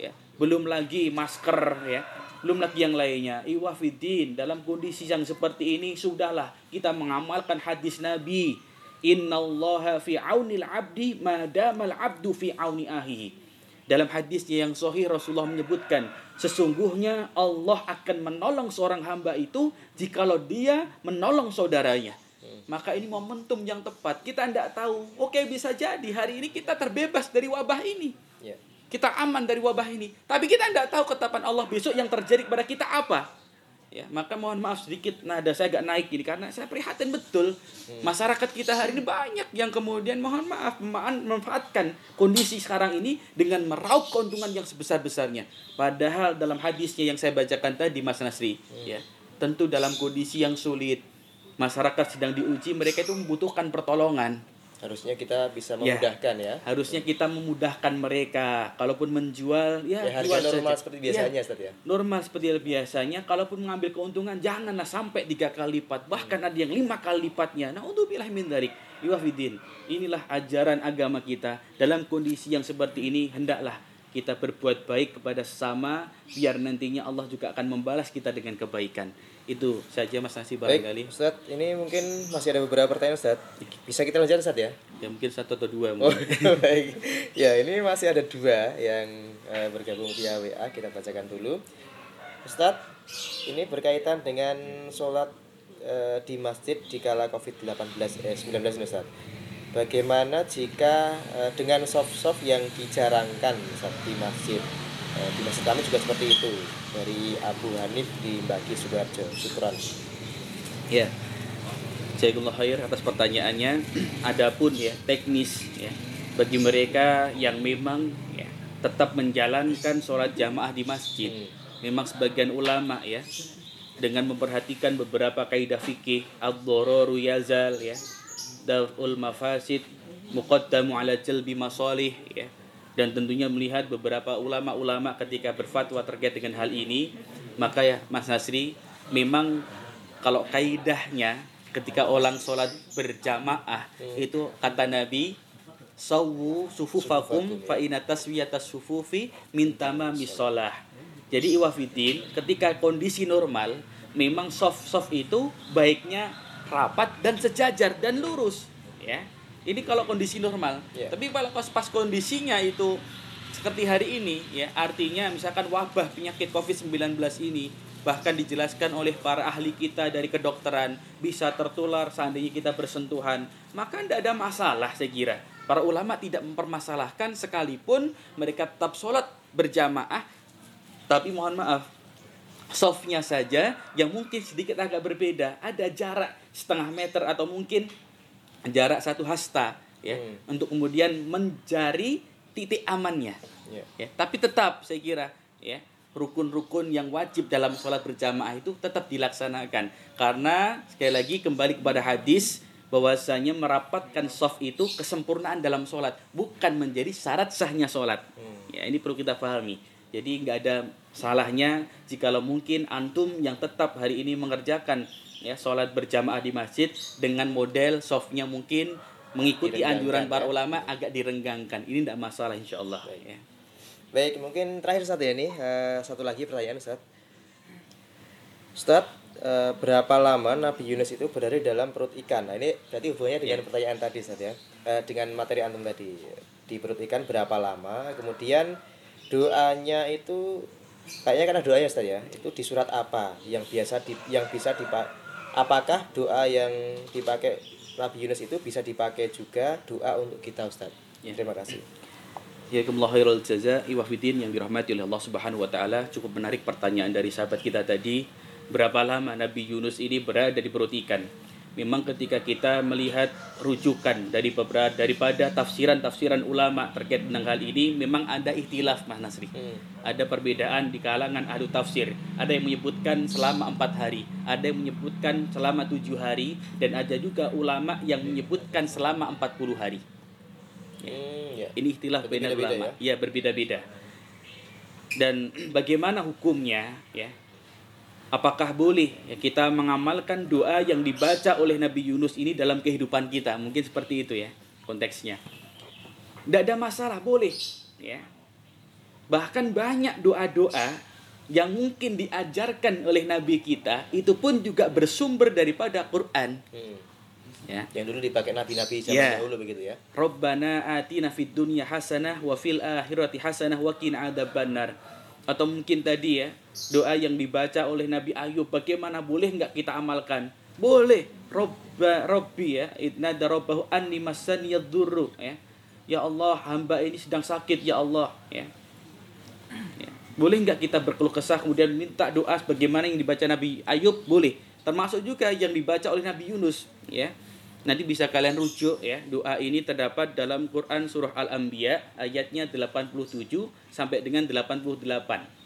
Ya. Belum lagi masker ya. Belum lagi yang lainnya. Iwafidin dalam kondisi yang seperti ini sudahlah kita mengamalkan hadis Nabi. Innallaha fi aunil abdi madamal abdu fi auni ahihi. Dalam hadisnya yang sahih Rasulullah menyebutkan sesungguhnya Allah akan menolong seorang hamba itu jikalau dia menolong saudaranya. Maka ini momentum yang tepat. Kita tidak tahu. Oke bisa jadi hari ini kita terbebas dari wabah ini. Yeah. Kita aman dari wabah ini. Tapi kita tidak tahu ketetapan Allah besok yang terjadi kepada kita apa. Ya, maka mohon maaf sedikit nada saya agak naik ini karena saya prihatin betul hmm. masyarakat kita hari ini banyak yang kemudian mohon maaf memanfaatkan kondisi sekarang ini dengan meraup keuntungan yang sebesar-besarnya. Padahal dalam hadisnya yang saya bacakan tadi Mas Nasri, hmm. ya, tentu dalam kondisi yang sulit, masyarakat sedang diuji, mereka itu membutuhkan pertolongan. Harusnya kita bisa ya, memudahkan ya. ya. Harusnya kita memudahkan mereka. Kalaupun menjual, ya, ya harga normal saja. seperti biasanya, ya, ya. Normal seperti biasanya. Kalaupun mengambil keuntungan, janganlah sampai tiga kali lipat. Bahkan hmm. ada yang lima kali lipatnya. Nah, untuk bilah min darik. Iwafidin. Inilah ajaran agama kita. Dalam kondisi yang seperti ini, hendaklah kita berbuat baik kepada sesama biar nantinya Allah juga akan membalas kita dengan kebaikan. Itu saja Mas Nasi barangkali. Baik, Ustaz, ini mungkin masih ada beberapa pertanyaan Ustaz. Bisa kita lanjutkan Ustaz ya? Ya mungkin satu atau dua Oh, baik. Ya, ini masih ada dua yang uh, bergabung via WA. Kita bacakan dulu. Ustaz, ini berkaitan dengan sholat uh, di masjid di kala COVID-18 eh, 19 Ustaz. Bagaimana jika uh, dengan soft-soft yang dijarangkan Ustaz di masjid? Eh, di masjid kami juga seperti itu dari Abu Hanif di Mbaki Sudarjo Sutran ya. Jazakallah khair atas pertanyaannya. Adapun ya teknis ya bagi mereka yang memang ya tetap menjalankan sholat jamaah di masjid hmm. memang sebagian ulama ya dengan memperhatikan beberapa kaidah fikih ad-dhararu yazal ya daf'ul mafasid muqaddamu ala jalbi masalih ya dan tentunya melihat beberapa ulama-ulama ketika berfatwa terkait dengan hal ini maka ya Mas Nasri memang kalau kaidahnya ketika orang sholat berjamaah hmm. itu kata Nabi sawu sufufakum fa inna taswiyatas sufufi min tamami sholah. Jadi iwafidin ketika kondisi normal memang soft soft itu baiknya rapat dan sejajar dan lurus ya ini kalau kondisi normal. Yeah. Tapi kalau pas, pas kondisinya itu seperti hari ini ya, artinya misalkan wabah penyakit Covid-19 ini bahkan dijelaskan oleh para ahli kita dari kedokteran bisa tertular seandainya kita bersentuhan maka tidak ada masalah saya kira para ulama tidak mempermasalahkan sekalipun mereka tetap sholat berjamaah tapi mohon maaf softnya saja yang mungkin sedikit agak berbeda ada jarak setengah meter atau mungkin jarak satu hasta ya hmm. untuk kemudian mencari titik amannya yeah. ya tapi tetap saya kira ya rukun-rukun yang wajib dalam sholat berjamaah itu tetap dilaksanakan karena sekali lagi kembali kepada hadis bahwasanya merapatkan soft itu kesempurnaan dalam sholat bukan menjadi syarat sahnya sholat hmm. ya ini perlu kita pahami jadi nggak ada salahnya jikalau mungkin antum yang tetap hari ini mengerjakan ya sholat berjamaah di masjid dengan model softnya mungkin mengikuti anjuran para ya. ulama agak direnggangkan ini tidak masalah insya Allah ya. Baik, mungkin terakhir satu ya nih, uh, satu lagi pertanyaan Ustaz. Ustaz, uh, berapa lama Nabi Yunus itu berada di dalam perut ikan? Nah, ini berarti hubungannya dengan yeah. pertanyaan tadi Ustaz ya. Uh, dengan materi antum tadi. Di perut ikan berapa lama? Kemudian doanya itu kayaknya karena doanya Ustaz ya. Itu di surat apa yang biasa di yang bisa dipak apakah doa yang dipakai Nabi Yunus itu bisa dipakai juga doa untuk kita Ustaz? Yeah. Terima kasih. Jazakumullah khairul jaza iwafidin yang dirahmati oleh Allah Subhanahu wa taala. Cukup menarik pertanyaan dari sahabat kita tadi. Berapa lama Nabi Yunus ini berada di perut ikan? Memang ketika kita melihat rujukan dari beberapa daripada tafsiran-tafsiran ulama terkait dengan hal ini memang ada ikhtilaf Mas Nasri. Hmm. Ada perbedaan di kalangan ahli tafsir. Ada yang menyebutkan selama empat hari, ada yang menyebutkan selama tujuh hari, dan ada juga ulama yang menyebutkan selama empat puluh hari. Hmm, ya. Ini istilah beda ulama. Ya, ya berbeda-beda. Dan bagaimana hukumnya ya? Apakah boleh ya, kita mengamalkan doa yang dibaca oleh Nabi Yunus ini dalam kehidupan kita? Mungkin seperti itu ya konteksnya. Tidak ada masalah, boleh ya. Bahkan banyak doa-doa yang mungkin diajarkan oleh Nabi kita itu pun juga bersumber daripada Quran. Hmm ya. Yang dulu dipakai nabi-nabi zaman ya. dahulu begitu ya. Rabbana atina fid dunya hasanah wa fil akhirati hasanah wa qina adzabannar. Atau mungkin tadi ya, doa yang dibaca oleh Nabi Ayub bagaimana boleh nggak kita amalkan? Boleh. Robba Robbi ya, idnada rabbahu anni yadurru ya. Ya Allah, hamba ini sedang sakit ya Allah ya. ya. Boleh nggak kita berkeluh kesah kemudian minta doa sebagaimana yang dibaca Nabi Ayub? Boleh. Termasuk juga yang dibaca oleh Nabi Yunus ya Nanti bisa kalian rujuk ya. Doa ini terdapat dalam Quran surah Al-Anbiya ayatnya 87 sampai dengan 88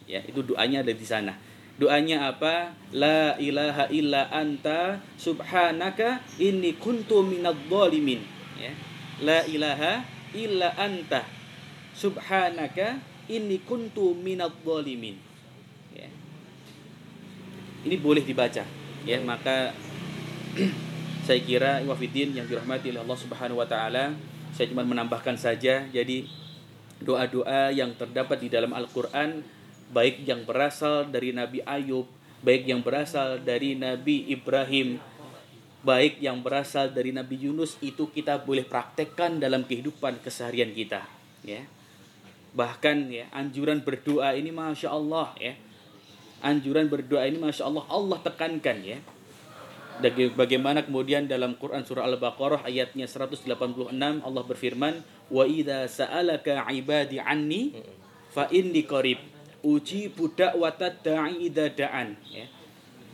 ya. Itu doanya ada di sana. Doanya apa? La ilaha illa anta subhanaka inni kuntu minadh dhalimin ya. La ilaha illa anta subhanaka inni kuntu minadh dhalimin ya. Ini boleh dibaca ya, maka saya kira wafidin yang dirahmati oleh Allah Subhanahu wa taala saya cuma menambahkan saja jadi doa-doa yang terdapat di dalam Al-Qur'an baik yang berasal dari Nabi Ayub baik yang berasal dari Nabi Ibrahim baik yang berasal dari Nabi Yunus itu kita boleh praktekkan dalam kehidupan keseharian kita ya. Bahkan ya anjuran berdoa ini masya Allah ya. Anjuran berdoa ini masya Allah Allah tekankan ya bagaimana kemudian dalam Quran surah Al-Baqarah ayatnya 186 Allah berfirman wa idza sa'alaka ibadi anni fa inni qarib. Uji budak watat da'i idza da'an. Ya.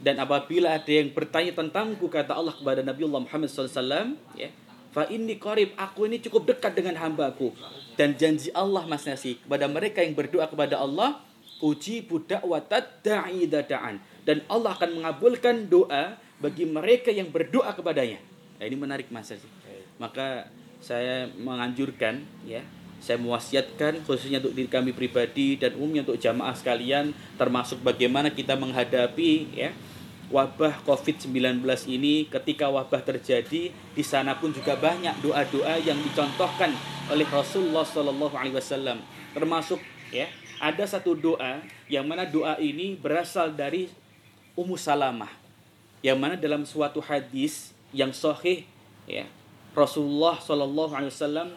Dan apabila ada yang bertanya tentangku kata Allah kepada Nabi Allah Muhammad SAW ya, fa inni qarib aku ini cukup dekat dengan hambaku. Dan janji Allah Mas Nasi kepada mereka yang berdoa kepada Allah uji budak watat da'i da'an. Dan Allah akan mengabulkan doa bagi mereka yang berdoa kepadanya. Nah, ini menarik masa sih. Maka saya menganjurkan ya, saya mewasiatkan khususnya untuk diri kami pribadi dan umumnya untuk jamaah sekalian termasuk bagaimana kita menghadapi ya wabah Covid-19 ini ketika wabah terjadi di sana pun juga banyak doa-doa yang dicontohkan oleh Rasulullah Shallallahu alaihi wasallam termasuk ya ada satu doa yang mana doa ini berasal dari Ummu Salamah yang mana dalam suatu hadis yang sahih ya Rasulullah Shallallahu Alaihi Wasallam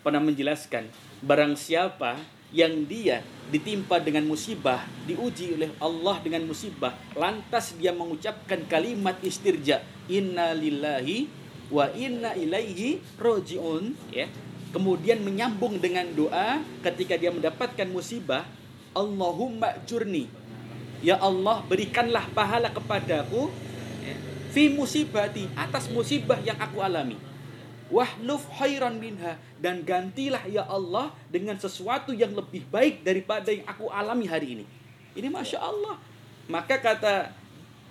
pernah menjelaskan barang siapa yang dia ditimpa dengan musibah, diuji oleh Allah dengan musibah, lantas dia mengucapkan kalimat istirja, inna lillahi wa inna ilaihi rojiun ya. Kemudian menyambung dengan doa ketika dia mendapatkan musibah, Allahumma jurni. Ya Allah, berikanlah pahala kepadaku fi musibati atas musibah yang aku alami wahluf khairan minha dan gantilah ya Allah dengan sesuatu yang lebih baik daripada yang aku alami hari ini. Ini masya Allah. Maka kata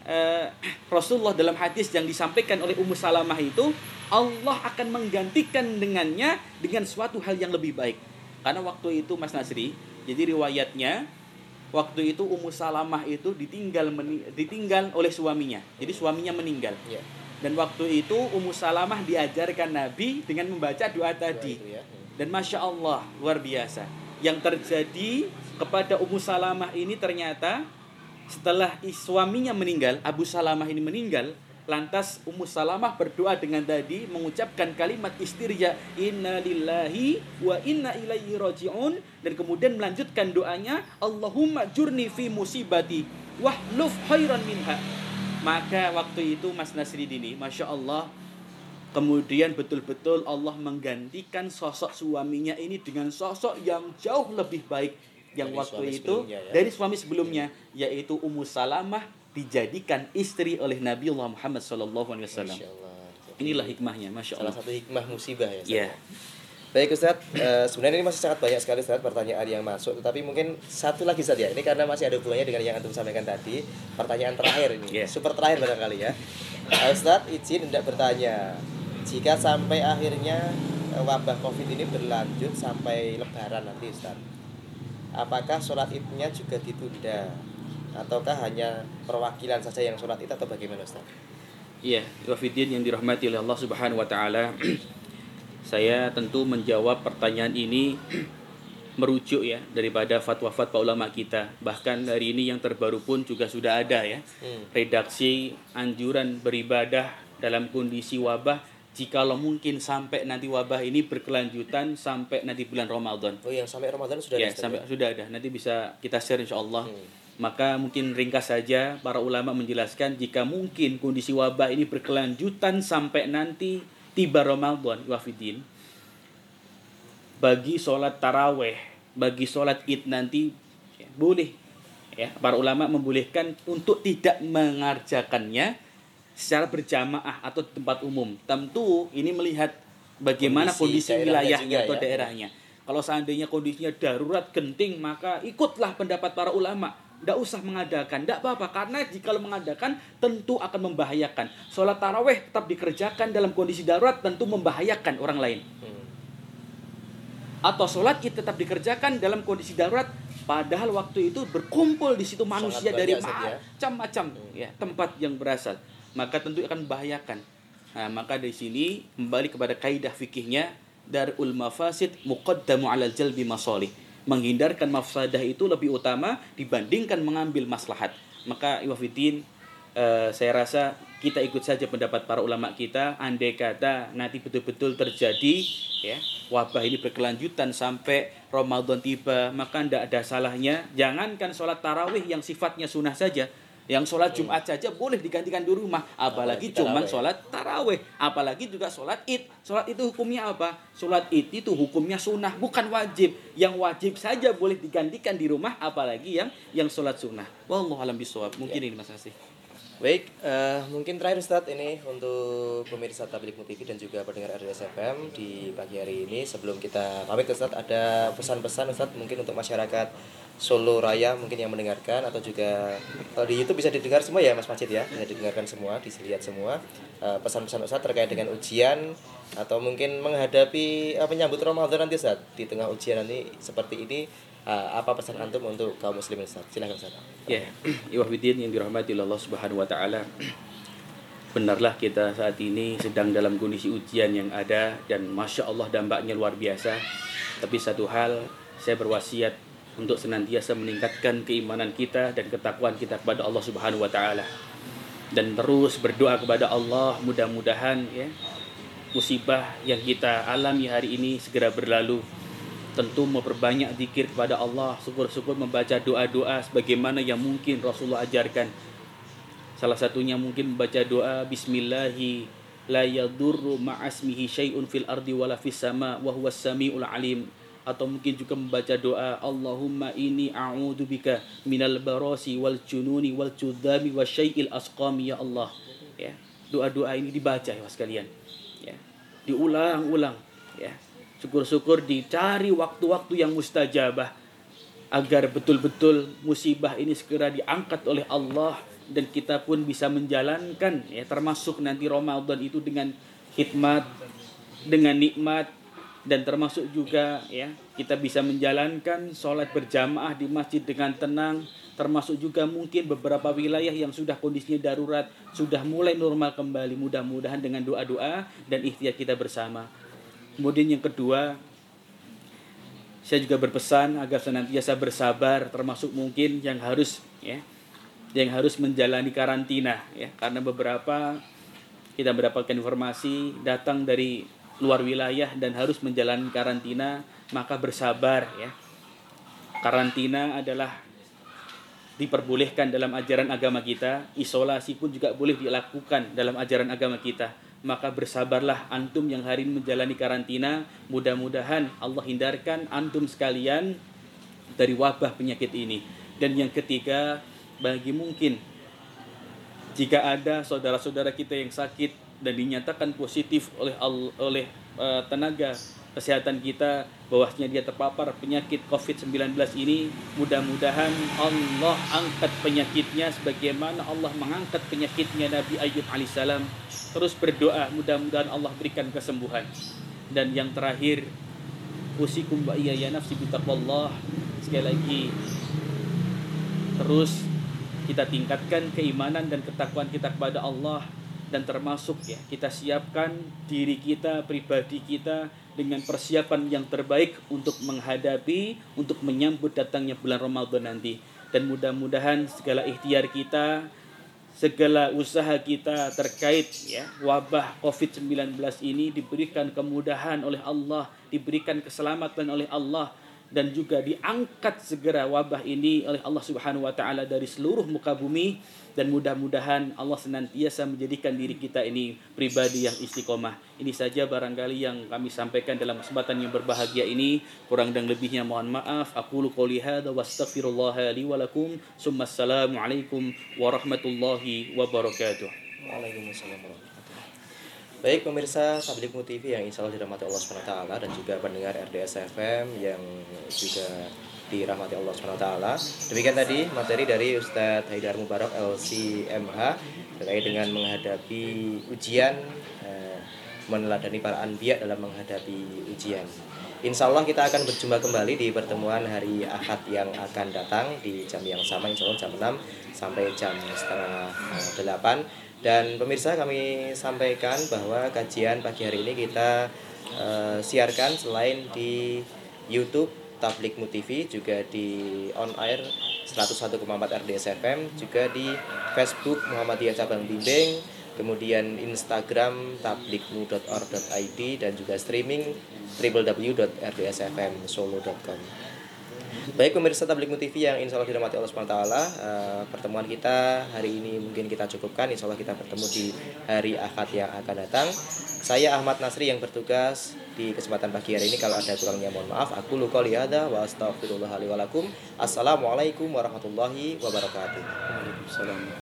uh, Rasulullah dalam hadis yang disampaikan oleh Ummu Salamah itu Allah akan menggantikan dengannya dengan suatu hal yang lebih baik. Karena waktu itu Mas Nasri, jadi riwayatnya waktu itu Ummu Salamah itu ditinggal ditinggal oleh suaminya. Jadi suaminya meninggal. Yeah dan waktu itu Ummu Salamah diajarkan Nabi dengan membaca doa tadi. Ya. Dan Masya Allah, luar biasa. Yang terjadi kepada Ummu Salamah ini ternyata setelah suaminya meninggal, Abu Salamah ini meninggal, lantas Ummu Salamah berdoa dengan tadi mengucapkan kalimat istirja inna lillahi wa inna ilaihi rajiun dan kemudian melanjutkan doanya Allahumma jurni fi musibati wahluf khairan minha maka waktu itu Mas Nasri Dini, Masya Allah, kemudian betul-betul Allah menggantikan sosok suaminya ini dengan sosok yang jauh lebih baik yang dari waktu itu ya. dari suami sebelumnya, yaitu Ummu Salamah dijadikan istri oleh Nabi Allah Muhammad SAW. Inilah hikmahnya, Masya Allah. Salah satu hikmah musibah ya. Iya. Baik Ustaz, uh, sebenarnya ini masih sangat banyak sekali Ustaz pertanyaan yang masuk Tetapi mungkin satu lagi saja, ini karena masih ada hubungannya dengan yang Antum sampaikan tadi Pertanyaan terakhir ini, yeah. super terakhir barangkali ya uh, Ustaz izin tidak bertanya Jika sampai akhirnya uh, wabah covid ini berlanjut sampai lebaran nanti Ustaz Apakah sholat idnya juga ditunda? Ataukah hanya perwakilan saja yang sholat id atau bagaimana Ustaz? Iya, wafidin yang dirahmati oleh Allah Subhanahu wa taala. saya tentu menjawab pertanyaan ini merujuk ya daripada fatwa-fatwa ulama kita. Bahkan hari ini yang terbaru pun juga sudah ada ya. Hmm. Redaksi anjuran beribadah dalam kondisi wabah jikalau mungkin sampai nanti wabah ini berkelanjutan sampai nanti bulan Ramadan. Oh, yang sampai Ramadan sudah ya, ada. sampai ya? sudah ada. Nanti bisa kita share insya Allah. Hmm. Maka mungkin ringkas saja para ulama menjelaskan jika mungkin kondisi wabah ini berkelanjutan sampai nanti tiba Ramadan wafidin. Bagi sholat taraweh bagi sholat id nanti ya, boleh. Ya para ulama membolehkan untuk tidak mengerjakannya secara berjamaah atau tempat umum. Tentu ini melihat bagaimana kondisi, kondisi wilayahnya atau ya. daerahnya. Kalau seandainya kondisinya darurat genting maka ikutlah pendapat para ulama tidak usah mengadakan, tidak apa-apa karena jika mengadakan tentu akan membahayakan. Sholat taraweh tetap dikerjakan dalam kondisi darurat tentu membahayakan orang lain. Hmm. Atau sholat itu tetap dikerjakan dalam kondisi darurat padahal waktu itu berkumpul di situ manusia dari macam-macam ya. ya tempat yang berasal maka tentu akan membahayakan. Nah, maka di sini kembali kepada kaidah fikihnya darul mafasid muqaddamu alal jalbi masalih menghindarkan mafsadah itu lebih utama dibandingkan mengambil maslahat. Maka Iwafidin uh, saya rasa kita ikut saja pendapat para ulama kita andai kata nanti betul-betul terjadi ya wabah ini berkelanjutan sampai Ramadan tiba maka tidak ada salahnya jangankan sholat tarawih yang sifatnya sunnah saja yang sholat Jumat saja boleh digantikan di rumah, apalagi cuma sholat taraweh, apalagi juga sholat id. Sholat itu hukumnya apa? Sholat id itu hukumnya sunnah, bukan wajib. Yang wajib saja boleh digantikan di rumah, apalagi yang yang sholat sunnah. Wallahu alam bisawab. Mungkin ya. ini Mas Asih. Baik, uh, mungkin terakhir Ustadz ini untuk pemirsa Tablik TV dan juga pendengar RDS FM di pagi hari ini. Sebelum kita pamit Ustadz ada pesan-pesan Ustadz mungkin untuk masyarakat Solo Raya mungkin yang mendengarkan atau juga kalau di YouTube bisa didengar semua ya Mas Majid ya. Bisa didengarkan semua dilihat semua. Uh, pesan-pesan Ustadz terkait dengan ujian atau mungkin menghadapi uh, menyambut Ramadan nanti Ustadz. Di tengah ujian nanti seperti ini uh, apa pesan antum untuk kaum muslimin Ustaz? Silakan Ustaz. Ya, Iwahwidin yang dirahmati Allah Subhanahu wa taala. Benarlah kita saat ini sedang dalam kondisi ujian yang ada dan masya Allah dampaknya luar biasa. Tapi satu hal saya berwasiat untuk senantiasa meningkatkan keimanan kita dan ketakwaan kita kepada Allah Subhanahu wa taala. Dan terus berdoa kepada Allah mudah-mudahan ya musibah yang kita alami hari ini segera berlalu tentu memperbanyak zikir kepada Allah, syukur-syukur membaca doa-doa sebagaimana yang mungkin Rasulullah ajarkan. Salah satunya mungkin membaca doa Bismillahi la yadurru ma'asmihi syai'un fil ardi wala fis sama wa huwas samiul alim. Atau mungkin juga membaca doa Allahumma ini a'udzubika minal barasi wal jununi wal judami wa syai'il asqami ya Allah. Ya doa-doa ini dibaca ya sekalian. Ya diulang-ulang ya syukur-syukur dicari waktu-waktu yang mustajabah agar betul-betul musibah ini segera diangkat oleh Allah dan kita pun bisa menjalankan ya termasuk nanti Ramadan itu dengan hikmat dengan nikmat dan termasuk juga ya kita bisa menjalankan sholat berjamaah di masjid dengan tenang termasuk juga mungkin beberapa wilayah yang sudah kondisinya darurat sudah mulai normal kembali. Mudah-mudahan dengan doa-doa dan ikhtiar kita bersama kemudian yang kedua saya juga berpesan agar senantiasa bersabar termasuk mungkin yang harus ya yang harus menjalani karantina ya karena beberapa kita mendapatkan informasi datang dari luar wilayah dan harus menjalani karantina, maka bersabar ya. Karantina adalah diperbolehkan dalam ajaran agama kita, isolasi pun juga boleh dilakukan dalam ajaran agama kita. Maka bersabarlah antum yang hari ini menjalani karantina, mudah-mudahan Allah hindarkan antum sekalian dari wabah penyakit ini. Dan yang ketiga, bagi mungkin jika ada saudara-saudara kita yang sakit dan dinyatakan positif oleh oleh uh, tenaga kesehatan kita bahwasanya dia terpapar penyakit COVID-19 ini mudah-mudahan Allah angkat penyakitnya sebagaimana Allah mengangkat penyakitnya Nabi Ayub alaihissalam terus berdoa mudah-mudahan Allah berikan kesembuhan. Dan yang terakhir usikum wa iya ya nafsi bitaqwallah. Sekali lagi terus kita tingkatkan keimanan dan ketakwaan kita kepada Allah. Dan termasuk ya kita siapkan diri kita pribadi kita dengan persiapan yang terbaik untuk menghadapi untuk menyambut datangnya bulan Ramadan nanti. Dan mudah-mudahan segala ikhtiar kita segala usaha kita terkait ya wabah Covid-19 ini diberikan kemudahan oleh Allah diberikan keselamatan oleh Allah dan juga diangkat segera wabah ini oleh Allah Subhanahu wa taala dari seluruh muka bumi dan mudah-mudahan Allah senantiasa menjadikan diri kita ini pribadi yang istiqomah. Ini saja barangkali yang kami sampaikan dalam kesempatan yang berbahagia ini. Kurang dan lebihnya mohon maaf. Aku qouli hadza wastaghfirullah li wa lakum. Assalamualaikum warahmatullahi wabarakatuh. Waalaikumsalam warahmatullahi Baik pemirsa Tablikmu TV yang insya Allah dirahmati Allah SWT dan juga pendengar RDS FM yang juga dirahmati Allah SWT Demikian tadi materi dari Ustadz Haidar Mubarak LCMH terkait dengan menghadapi ujian eh, meneladani para anbiya dalam menghadapi ujian. Insya Allah kita akan berjumpa kembali di pertemuan hari Ahad yang akan datang di jam yang sama insya Allah jam 6 sampai jam setengah 8 eh, dan pemirsa kami sampaikan bahwa kajian pagi hari ini kita uh, siarkan selain di YouTube Tablik TV juga di on air 101,4 RDS FM juga di Facebook Muhammadiyah Cabang Bimbing kemudian Instagram tablikmu.or.id dan juga streaming www.rdsfmsolo.com Baik pemirsa Tablik TV yang insya Allah dirahmati Allah SWT uh, eh, Pertemuan kita hari ini mungkin kita cukupkan. Insya Allah kita bertemu di hari Ahad yang akan datang. Saya Ahmad Nasri yang bertugas di kesempatan pagi hari ini. Kalau ada kurangnya mohon maaf. Aku luka lihada wa astagfirullahaladzim Assalamualaikum warahmatullahi wabarakatuh